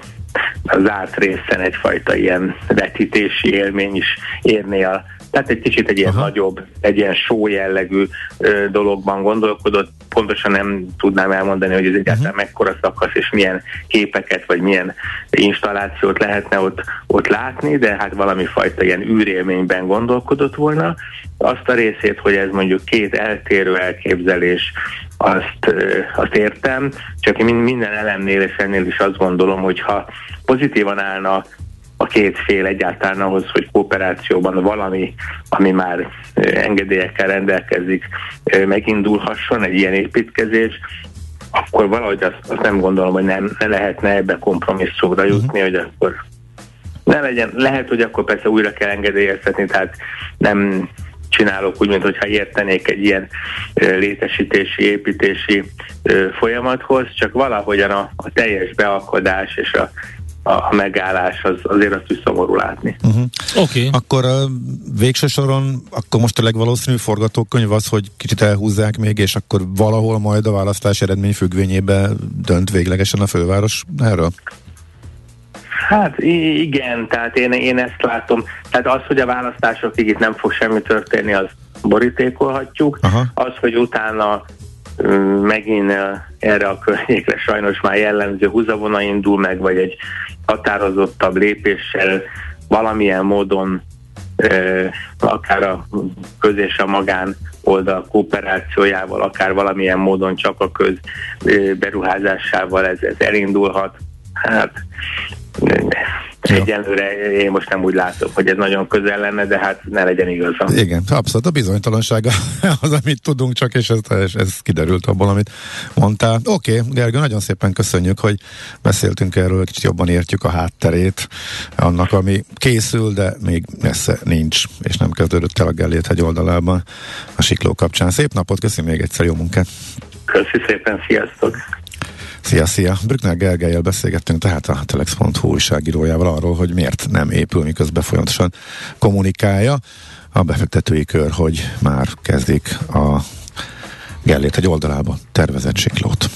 az zárt részen egyfajta ilyen vetítési élmény is érné a tehát egy kicsit egy ilyen Aha. nagyobb, egy ilyen show jellegű ö, dologban gondolkodott. Pontosan nem tudnám elmondani, hogy ez egyáltalán uh-huh. mekkora szakasz és milyen képeket vagy milyen installációt lehetne ott, ott látni, de hát valami fajta ilyen űrélményben gondolkodott volna. Azt a részét, hogy ez mondjuk két eltérő elképzelés, azt, azt értem, csak minden elemnél és ennél is azt gondolom, hogy ha pozitívan állna a két fél egyáltalán ahhoz, hogy kooperációban valami, ami már engedélyekkel rendelkezik, megindulhasson, egy ilyen építkezés, akkor valahogy azt, azt nem gondolom, hogy nem, ne lehetne ebbe kompromisszumra mhm. jutni, uh-huh. hogy akkor ne legyen, lehet, hogy akkor persze újra kell engedélyeztetni, tehát nem csinálok úgy, mintha értenék egy ilyen létesítési, építési folyamathoz, csak valahogyan a, a teljes beakadás és a a megállás, az, azért azt is szomorú látni. Uh-huh. Oké. Okay. Akkor a végső soron, akkor most a legvalószínűbb forgatókönyv az, hogy kicsit elhúzzák még, és akkor valahol majd a választás eredmény függvényében dönt véglegesen a főváros erről? Hát igen, tehát én, én ezt látom. Tehát az, hogy a választásokig itt nem fog semmi történni, az borítékolhatjuk. Aha. Az, hogy utána megint erre a környékre sajnos már jellemző húzavona indul meg, vagy egy határozottabb lépéssel valamilyen módon akár a köz és a magán oldal kooperációjával, akár valamilyen módon csak a köz beruházásával ez, ez elindulhat. Hát Ja. Egyelőre én most nem úgy látom, hogy ez nagyon közel lenne, de hát ne legyen igazam. Igen, abszolút a bizonytalansága az, amit tudunk csak, és ez, ez kiderült abból, amit mondtál. Oké, okay, Gergő, nagyon szépen köszönjük, hogy beszéltünk erről, kicsit jobban értjük a hátterét annak, ami készül, de még messze nincs, és nem kezdődött el a Gellért hegy oldalában a sikló kapcsán. Szép napot, köszönjük még egyszer, jó munkát! Köszönjük szépen, sziasztok! Szia, szia! Brückner Gergelyel beszélgettünk tehát a Telex.hu újságírójával arról, hogy miért nem épül, miközben folyamatosan kommunikálja a befektetői kör, hogy már kezdik a Gellért egy oldalában tervezett siklót.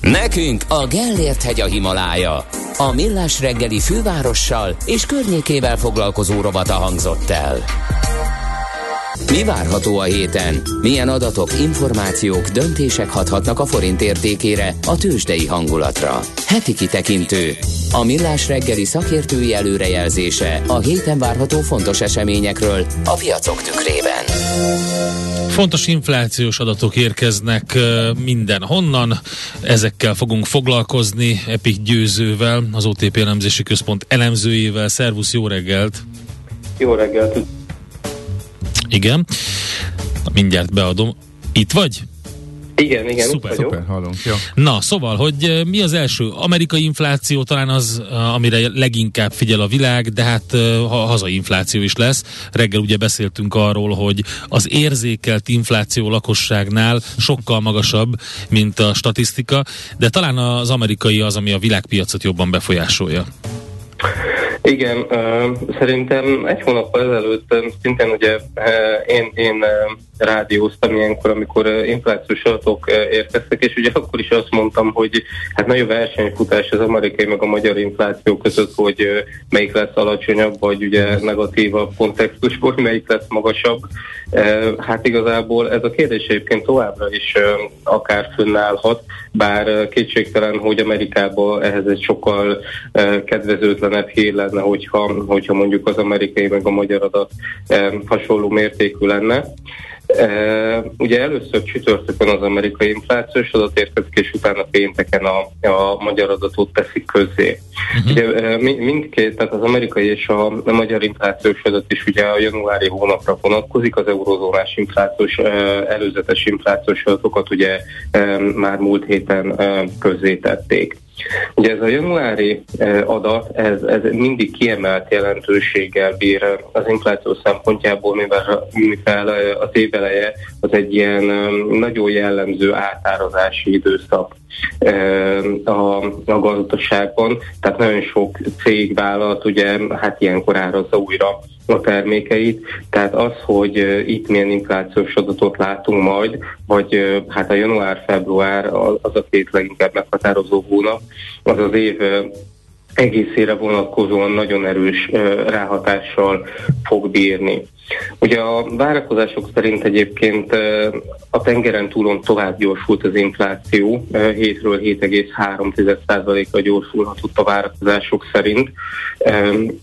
Nekünk a Gellért hegy a Himalája. A millás reggeli fővárossal és környékével foglalkozó rovata hangzott el. Mi várható a héten? Milyen adatok, információk, döntések hathatnak a forint értékére, a tőzsdei hangulatra? Heti kitekintő. A millás reggeli szakértői előrejelzése a héten várható fontos eseményekről a piacok tükrében. Fontos inflációs adatok érkeznek mindenhonnan, ezekkel fogunk foglalkozni Epik Győzővel, az OTP elemzési központ elemzőjével. Szervusz, jó reggelt! Jó reggelt! Igen. Mindjárt beadom. Itt vagy? Igen, igen, szuper, szuper hallunk. Jó. Na, szóval, hogy mi az első? Amerikai infláció talán az, amire leginkább figyel a világ, de hát ha hazai infláció is lesz. Reggel ugye beszéltünk arról, hogy az érzékelt infláció lakosságnál sokkal magasabb, mint a statisztika, de talán az amerikai az, ami a világpiacot jobban befolyásolja. Igen, szerintem egy hónappal ezelőtt szintén ugye én, én rádióztam ilyenkor, amikor inflációs adatok érkeztek, és ugye akkor is azt mondtam, hogy hát nagy a versenyfutás az amerikai meg a magyar infláció között, hogy melyik lesz alacsonyabb, vagy ugye negatívabb kontextusból, melyik lesz magasabb. Hát igazából ez a kérdés egyébként továbbra is akár fönnállhat, bár kétségtelen, hogy Amerikában ehhez egy sokkal kedvezőtlenebb hír lenne, hogyha, hogyha mondjuk az amerikai meg a magyar adat hasonló mértékű lenne. Ugye először csütörtökön az amerikai inflációs adat érkezik, és utána pénteken a, a magyar adatot teszik közzé. Uh-huh. Ugye mindkét, tehát az amerikai és a, a magyar inflációs adat is ugye a januári hónapra vonatkozik, az eurozónás inflációs, előzetes inflációs adatokat ugye már múlt héten közzétették. Ugye ez a januári adat, ez, ez mindig kiemelt jelentőséggel bír az infláció szempontjából, mivel, mivel az éveleje az egy ilyen nagyon jellemző átárazási időszak a, a gazdaságban, tehát nagyon sok cég vállalat ugye hát ilyenkor árazza újra a termékeit, tehát az, hogy itt milyen inflációs adatot látunk majd, vagy hát a január-február az a két leginkább meghatározó hónap, az az év egészére vonatkozóan nagyon erős ráhatással fog bírni. Ugye a várakozások szerint egyébként a tengeren túlon tovább gyorsult az infláció, 7-ről 7,3%-a gyorsulhatott a várakozások szerint.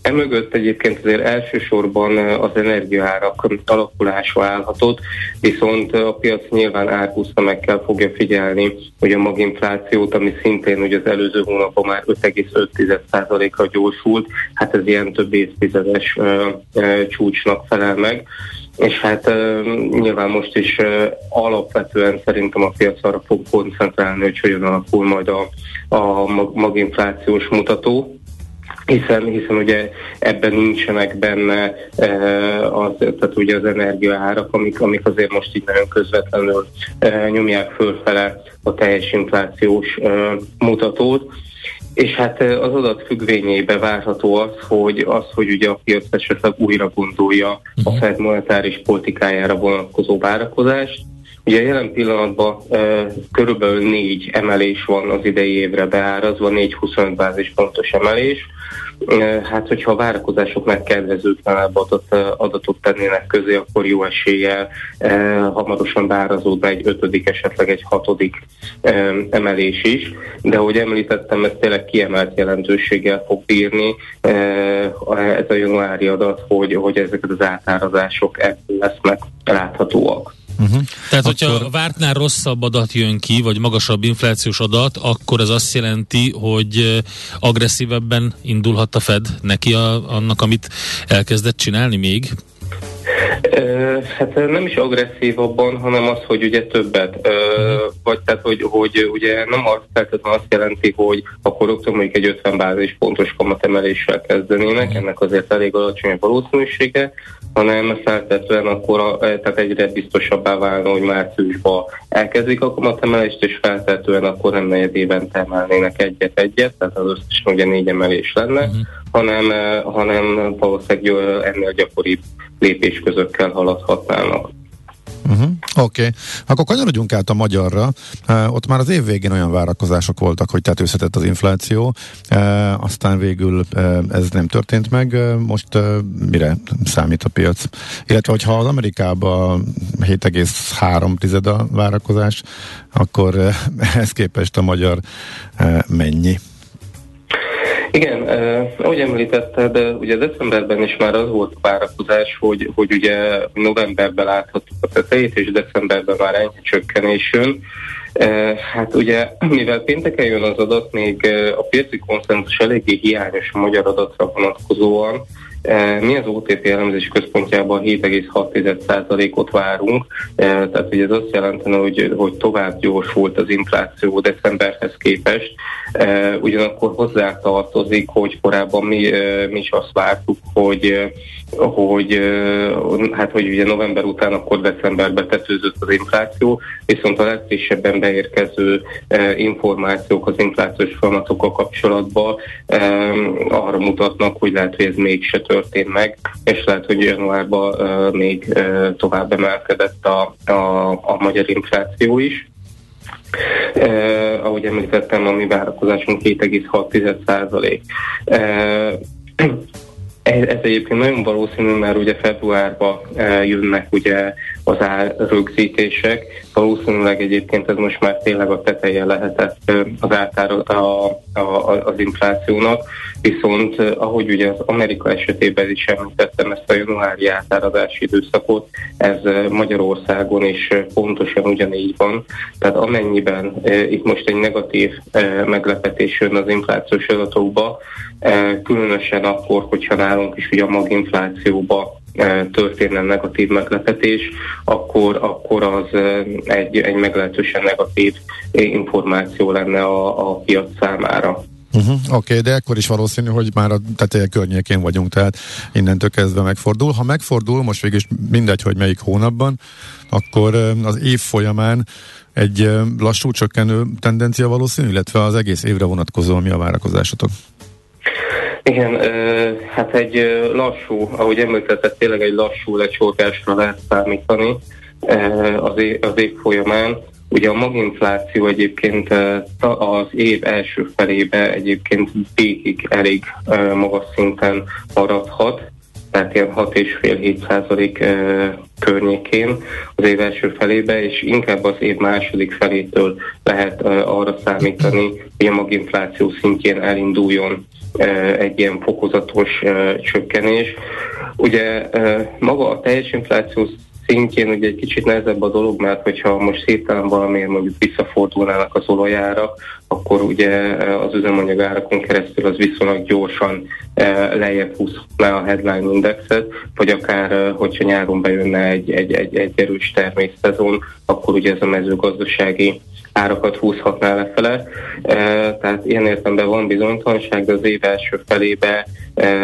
Emögött egyébként azért elsősorban az energiaárak alakulása állhatott, viszont a piac nyilván árhúzamekkel fogja figyelni, hogy a maginflációt, ami szintén ugye az előző hónapban már 5,5%-a gyorsult, hát ez ilyen több évtizedes csúcsnak felel meg, és hát uh, nyilván most is uh, alapvetően szerintem a piac arra fog koncentrálni, hogy hogyan alakul majd a, a maginflációs mutató, hiszen, hiszen ugye ebben nincsenek benne az, tehát ugye az energiaárak, amik, amik azért most így nagyon közvetlenül nyomják fölfele a teljes inflációs mutatót. És hát az adat függvényébe várható az, hogy az, hogy ugye a piac esetleg újra gondolja a mhm. Fed monetáris politikájára vonatkozó várakozást. Ugye jelen pillanatban e, körülbelül négy emelés van az idei évre beárazva, 4-25 bázispontos emelés. Hát, hogyha a várakozások megkedvezőtlenebb adatot, adatot tennének közé, akkor jó eséllyel eh, hamarosan beárazódna egy ötödik, esetleg egy hatodik eh, emelés is. De ahogy említettem, ez tényleg kiemelt jelentőséggel fog bírni eh, ez a januári adat, hogy, hogy ezeket az átárazások ebből lesznek láthatóak. Uh-huh. Tehát, akkor... hogyha vártnál rosszabb adat jön ki, vagy magasabb inflációs adat, akkor ez azt jelenti, hogy agresszívebben indulhat a Fed neki a, annak, amit elkezdett csinálni még? Hát nem is agresszívabban, hanem az, hogy ugye többet. Uh-huh. Vagy tehát, hogy, hogy ugye nem azt, feltétlenül azt jelenti, hogy akkor rögtön mondjuk egy 50 bázis pontos kamatemeléssel kezdenének, uh-huh. ennek azért elég alacsony a valószínűsége, hanem feltétlenül akkor a, tehát egyre biztosabbá válna, hogy márciusban elkezdik a kamatemelést, és feltétlenül akkor nem negyedében emelnének egyet-egyet, tehát az összes ugye négy emelés lenne, uh-huh. hanem, hanem valószínűleg ennél gyakoribb lépésközökkel haladhatnának. Uh-huh. Oké, okay. akkor kanyarodjunk át a magyarra. Uh, ott már az év végén olyan várakozások voltak, hogy tetőzhetett az infláció, uh, aztán végül uh, ez nem történt meg. Uh, most uh, mire számít a piac? Illetve, hogyha az Amerikában 7,3 tized a várakozás, akkor uh, ehhez képest a magyar uh, mennyi? Igen, eh, ahogy említetted, ugye decemberben is már az volt a várakozás, hogy, hogy ugye novemberben láthattuk a tetejét, és decemberben már ennyi csökkenés jön. Eh, hát ugye, mivel pénteken jön az adat, még a piaci konszenzus eléggé hiányos a magyar adatra vonatkozóan, Mi az OTP elemzés központjában 7,6%-ot várunk, tehát hogy ez azt jelentene, hogy, hogy tovább gyorsult az infláció decemberhez képest, ugyanakkor hozzá tartozik, hogy korábban mi, mi is azt vártuk, hogy hogy, hát, hogy ugye november után akkor decemberben tetőzött az infláció, viszont a legfrissebben beérkező információk az inflációs folyamatokkal kapcsolatban arra mutatnak, hogy lehet, hogy ez mégse történt meg, és lehet, hogy januárban még tovább emelkedett a, a, a magyar infláció is. Eh, ahogy említettem, a mi várakozásunk 2,6 százalék. Eh, ez, ez egyébként nagyon valószínű, mert ugye februárban e, jönnek ugye az árrögzítések. Valószínűleg egyébként ez most már tényleg a teteje lehetett az átár a, a, az inflációnak, viszont ahogy ugye az Amerika esetében is említettem ezt a januári átáradási időszakot, ez Magyarországon is pontosan ugyanígy van. Tehát amennyiben itt most egy negatív meglepetés jön az inflációs adatokba, különösen akkor, hogyha nálunk is ugye a maginflációba történne negatív meglepetés, akkor, akkor az e, egy, egy meglehetősen negatív információ lenne a, a piac számára. Uh-huh, Oké, okay, de akkor is valószínű, hogy már a teteje környékén vagyunk, tehát innentől kezdve megfordul. Ha megfordul, most végig is mindegy, hogy melyik hónapban, akkor e, az év folyamán egy lassú csökkenő tendencia valószínű, illetve az egész évre vonatkozóan mi a várakozásotok? Igen, hát egy lassú, ahogy említetted, tényleg egy lassú lecsorgásra lehet számítani az év, az év folyamán. Ugye a maginfláció egyébként az év első felébe egyébként végig elég magas szinten maradhat, tehát ilyen 6,5-7 százalék környékén az év első felébe, és inkább az év második felétől lehet arra számítani, hogy a maginfláció szintjén elinduljon egy ilyen fokozatos csökkenés. Ugye maga a teljes infláció szintjén ugye egy kicsit nehezebb a dolog, mert hogyha most hirtelen valamiért mondjuk visszafordulnának az olajára, akkor ugye az üzemanyagárakon keresztül az viszonylag gyorsan lejjebb húzná a headline indexet, vagy akár, hogyha nyáron bejönne egy, egy, egy, egy erős természezon, akkor ugye ez a mezőgazdasági árakat húzhatná lefele. Tehát ilyen értelemben van bizonytalanság, de az év első felébe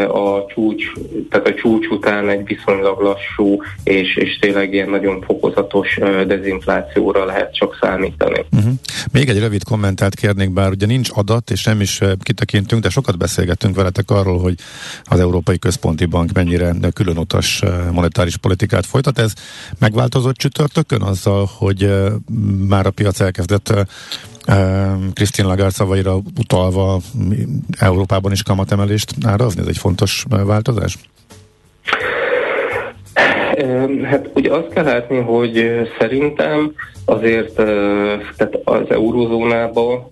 a csúcs, tehát a csúcs után egy viszonylag lassú és, és tényleg ilyen nagyon fokozatos dezinflációra lehet csak számítani. Uh-huh. Még egy rövid kommentát kérnék, bár ugye nincs adat, és nem is kitekintünk, de sokat beszélgettünk veletek arról, hogy az Európai Központi Bank mennyire különutas monetáris politikát folytat. Ez megváltozott csütörtökön azzal, hogy már a piac elkezdett Krisztin Lagarde szavaira utalva Európában is kamatemelést árazni? Ez egy fontos változás? Hát ugye azt kell látni, hogy szerintem azért tehát az eurózónába,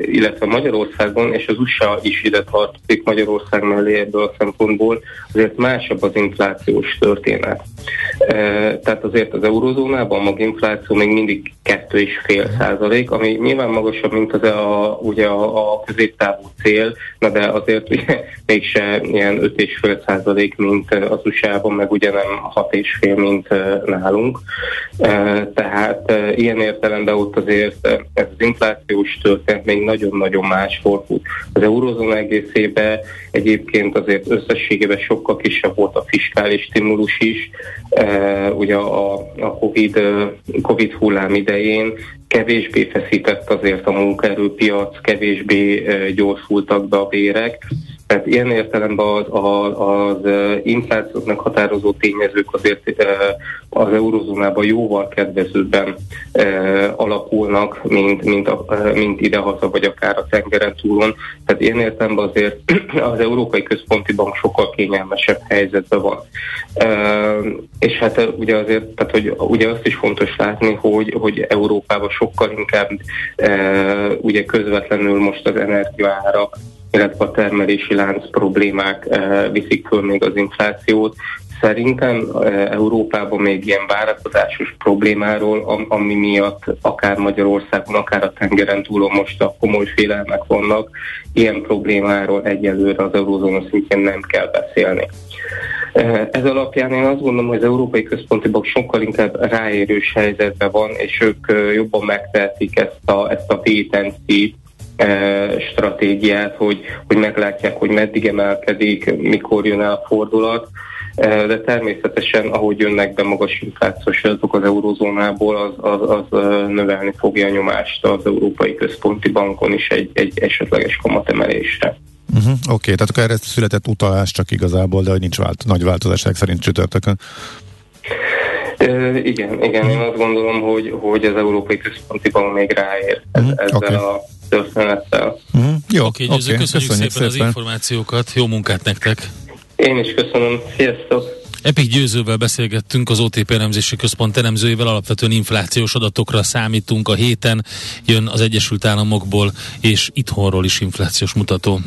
illetve Magyarországon, és az USA is ide tartozik Magyarország mellé ebből a szempontból, azért másabb az inflációs történet. Tehát azért az eurózónában a maginfláció még mindig 2,5 százalék, ami nyilván magasabb, mint az a, ugye a, a középtávú cél, na de azért ugye mégse ilyen 5,5 százalék, mint az USA-ban, meg ugye nem 6,5, mint nálunk. Tehát ilyen értelemben ott azért ez az inflációs történet még nagyon-nagyon más volt. Az eurozóna egészében egyébként azért összességében sokkal kisebb volt a fiskális stimulus is. Ugye a, a COVID, COVID hullám idején kevésbé feszített azért a munkaerőpiac, kevésbé gyorsultak be a bérek, tehát ilyen értelemben az, az, az inflációt meghatározó tényezők azért az eurozónában jóval kedvezőbben alakulnak, mint, mint, mint idehaza, vagy akár a tengeren túlon. Tehát ilyen értelemben azért az Európai Központi Bank sokkal kényelmesebb helyzetben van. És hát ugye azért, tehát hogy ugye azt is fontos látni, hogy, hogy Európában sokkal inkább ugye közvetlenül most az energiaárak illetve a termelési lánc problémák viszik föl még az inflációt, szerintem Európában még ilyen várakozásos problémáról, ami miatt akár Magyarországon, akár a tengeren túlon most a komoly félelmek vannak, ilyen problémáról egyelőre az eurózóna szintjén nem kell beszélni. Ez alapján én azt gondolom, hogy az Európai Központi Bank sokkal inkább ráérős helyzetben van, és ők jobban megtehetik ezt a, ezt a wait stratégiát, hogy, hogy meglátják, hogy meddig emelkedik, mikor jön el a fordulat, de természetesen, ahogy jönnek be magas inflációs adatok az eurozónából, az, az, az növelni fogja a nyomást az Európai Központi Bankon is egy, egy esetleges kamatemelésre. Uh-huh, Oké, okay, tehát akkor erre született utalás csak igazából, de hogy nincs vált, nagy változás szerint csütörtökön. Uh, igen, igen, én azt gondolom, hogy, hogy az Európai Központi Bank még ráér uh-huh, ezzel okay. a történettel. Uh-huh. Jó, oké, okay, okay, köszönjük, köszönjük szépen, szépen az információkat, jó munkát nektek! Én is köszönöm, sziasztok! Epik Győzővel beszélgettünk, az OTP elemzési központ elemzőjével, alapvetően inflációs adatokra számítunk a héten, jön az Egyesült Államokból és itthonról is inflációs mutató.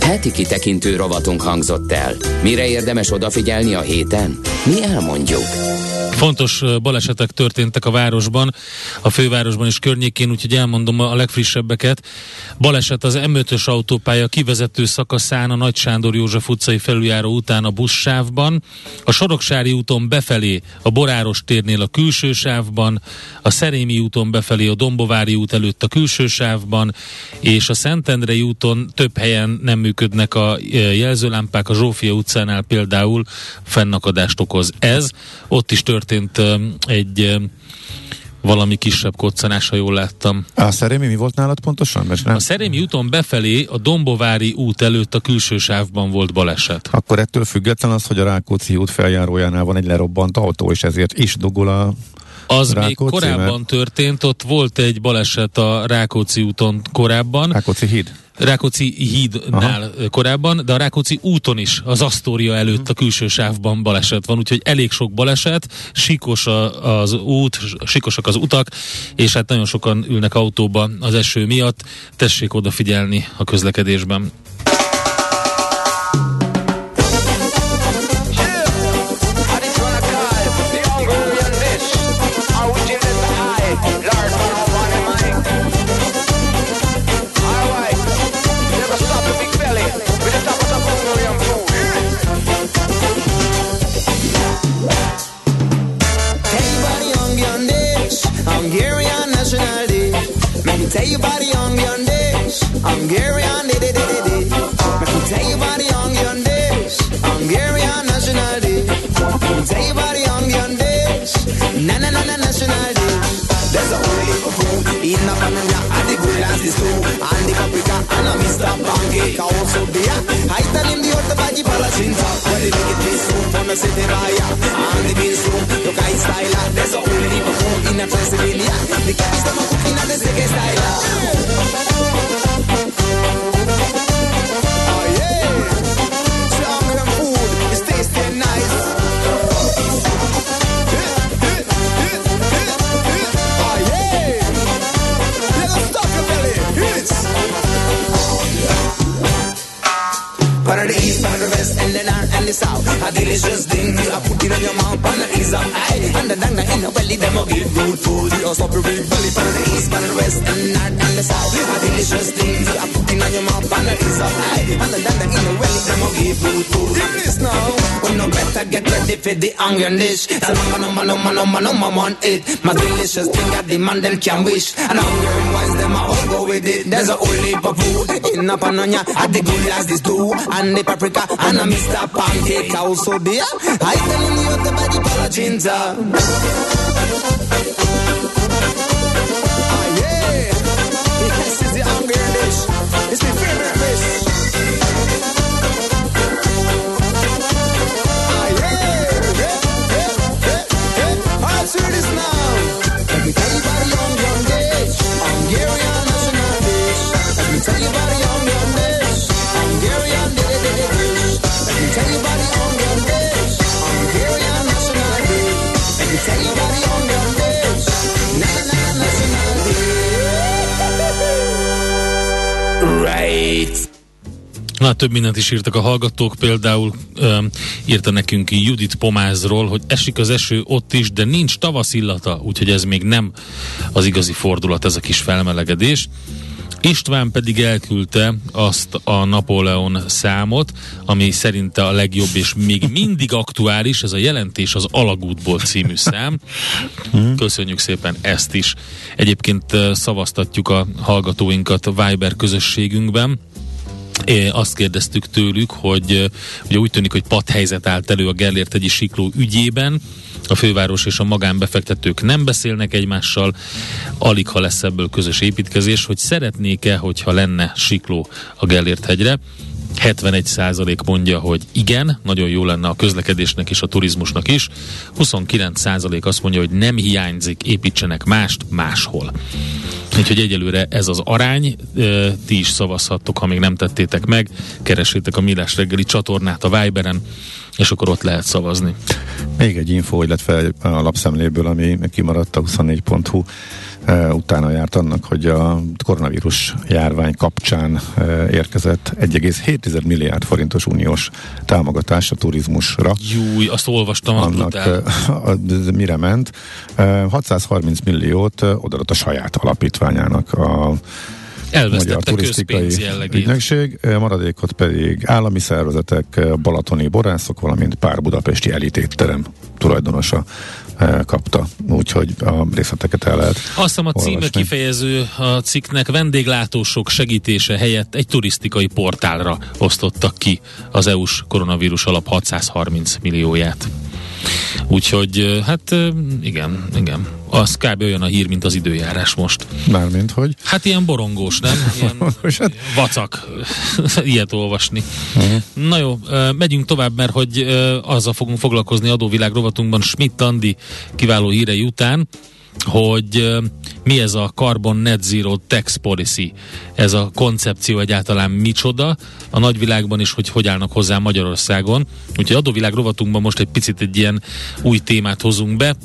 Heti kitekintő rovatunk hangzott el. Mire érdemes odafigyelni a héten? Mi elmondjuk. Fontos balesetek történtek a városban, a fővárosban és környékén, úgyhogy elmondom a legfrissebbeket. Baleset az M5-ös autópálya kivezető szakaszán a Nagy Sándor József utcai felüljáró után a buszsávban, a Soroksári úton befelé a Boráros térnél a külső sávban, a Szerémi úton befelé a Dombovári út előtt a külső sávban, és a Szentendrei úton több helyen nem működnek a jelzőlámpák, a Zsófia utcánál például fennakadást okoz ez. Ott is történt történt egy valami kisebb koccanás, ha jól láttam. A Szerémi mi volt nálad pontosan? Mert nem... A Szerémi úton befelé a Dombovári út előtt a külső sávban volt baleset. Akkor ettől független az, hogy a Rákóczi út feljárójánál van egy lerobbant autó, és ezért is dugul a az Rákóczi, még korábban mert... történt, ott volt egy baleset a Rákóczi úton korábban. Rákóczi híd? Rákóczi hídnál Aha. korábban, de a Rákóczi úton is az Asztória előtt a külső sávban baleset van, úgyhogy elég sok baleset, sikos a, az út, sikosak az utak, és hát nagyon sokan ülnek autóba az eső miatt. Tessék odafigyelni a közlekedésben. Tell you about the young young days. Let me tell you about the young young days. Hungarian national day. Tell you about the young young days. Na na na na national day. There's a whole heap of food banana and the good the and a Mr. Pancake also there. I tell the other body palacinta. Well, the make it on the city raya. And the bean soup, look I style. There's a of food in a. The catch them the second style. The south. A delicious thing, I put it on your mouth, on the ease of eye. And the dang in the belly, them a give good food. You stop your big belly, para the east, para the west, and north and the south. A delicious thing, I put it on your mouth, on the ease of eye. And the dang in the belly, them a give good food. Hear this now. We no better get ready for the onion dish. So number, number, number, number, number one it. My delicious thing the man them can wish. And hunger and wise, them a all go with it. There's a whole heap of food in a pananya. At the good as this too and the paprika and a Mr. Cape Cow, so dear. I telling you, the body full of. Na, több mindent is írtak a hallgatók, például um, írta nekünk Judit Pomázról, hogy esik az eső ott is, de nincs tavaszillata, úgyhogy ez még nem az igazi fordulat, ez a kis felmelegedés. István pedig elküldte azt a Napóleon számot, ami szerinte a legjobb és még mindig aktuális, ez a jelentés az Alagútból című szám. Köszönjük szépen ezt is. Egyébként szavaztatjuk a hallgatóinkat Viber közösségünkben, azt kérdeztük tőlük, hogy ugye úgy tűnik, hogy padhelyzet állt elő a Gellért egyi sikló ügyében, a főváros és a magánbefektetők nem beszélnek egymással, alig ha lesz ebből közös építkezés, hogy szeretnék-e, hogyha lenne sikló a Gellért hegyre. 71% mondja, hogy igen, nagyon jó lenne a közlekedésnek és a turizmusnak is. 29% azt mondja, hogy nem hiányzik, építsenek mást máshol. Úgyhogy egyelőre ez az arány, ti is szavazhattok, ha még nem tettétek meg, keresétek a Millás reggeli csatornát a Viberen, és akkor ott lehet szavazni. Még egy info, fel a lapszemléből, ami kimaradt a 24.hu utána járt annak, hogy a koronavírus járvány kapcsán érkezett 1,7 milliárd forintos uniós támogatás a turizmusra. Júj, azt olvastam, annak a, mire ment. 630 milliót odaadott a saját alapítványának a Magyar Turisztikai Ügynökség, maradékot pedig állami szervezetek, balatoni borászok, valamint pár budapesti elitétterem tulajdonosa kapta, úgyhogy a részleteket el lehet Azt hiszem a címe kifejező a cikknek vendéglátósok segítése helyett egy turisztikai portálra osztottak ki az EU-s koronavírus alap 630 millióját. Úgyhogy hát igen, igen. Az kb. olyan a hír, mint az időjárás most. Mármint, hogy? Hát ilyen borongós, nem? Ilyen hát- vacak ilyet olvasni. Uh-huh. Na jó, megyünk tovább, mert hogy azzal fogunk foglalkozni adóvilág rovatunkban Schmidt Andi kiváló hírei után, hogy mi ez a Carbon Net Zero Tax Policy, ez a koncepció egyáltalán micsoda a nagyvilágban is, hogy hogy állnak hozzá Magyarországon. Úgyhogy adóvilág rovatunkban most egy picit egy ilyen új témát hozunk be,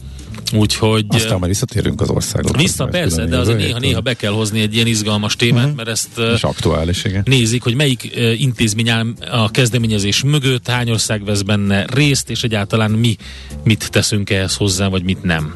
Úgyhogy... Aztán már visszatérünk az országokhoz. Vissza persze, de azért néha-néha be kell hozni egy ilyen izgalmas témát, uh-huh. mert ezt És aktuális, igen. nézik, hogy melyik intézmény áll a kezdeményezés mögött, hány ország vesz benne részt, és egyáltalán mi mit teszünk ehhez hozzá, vagy mit nem.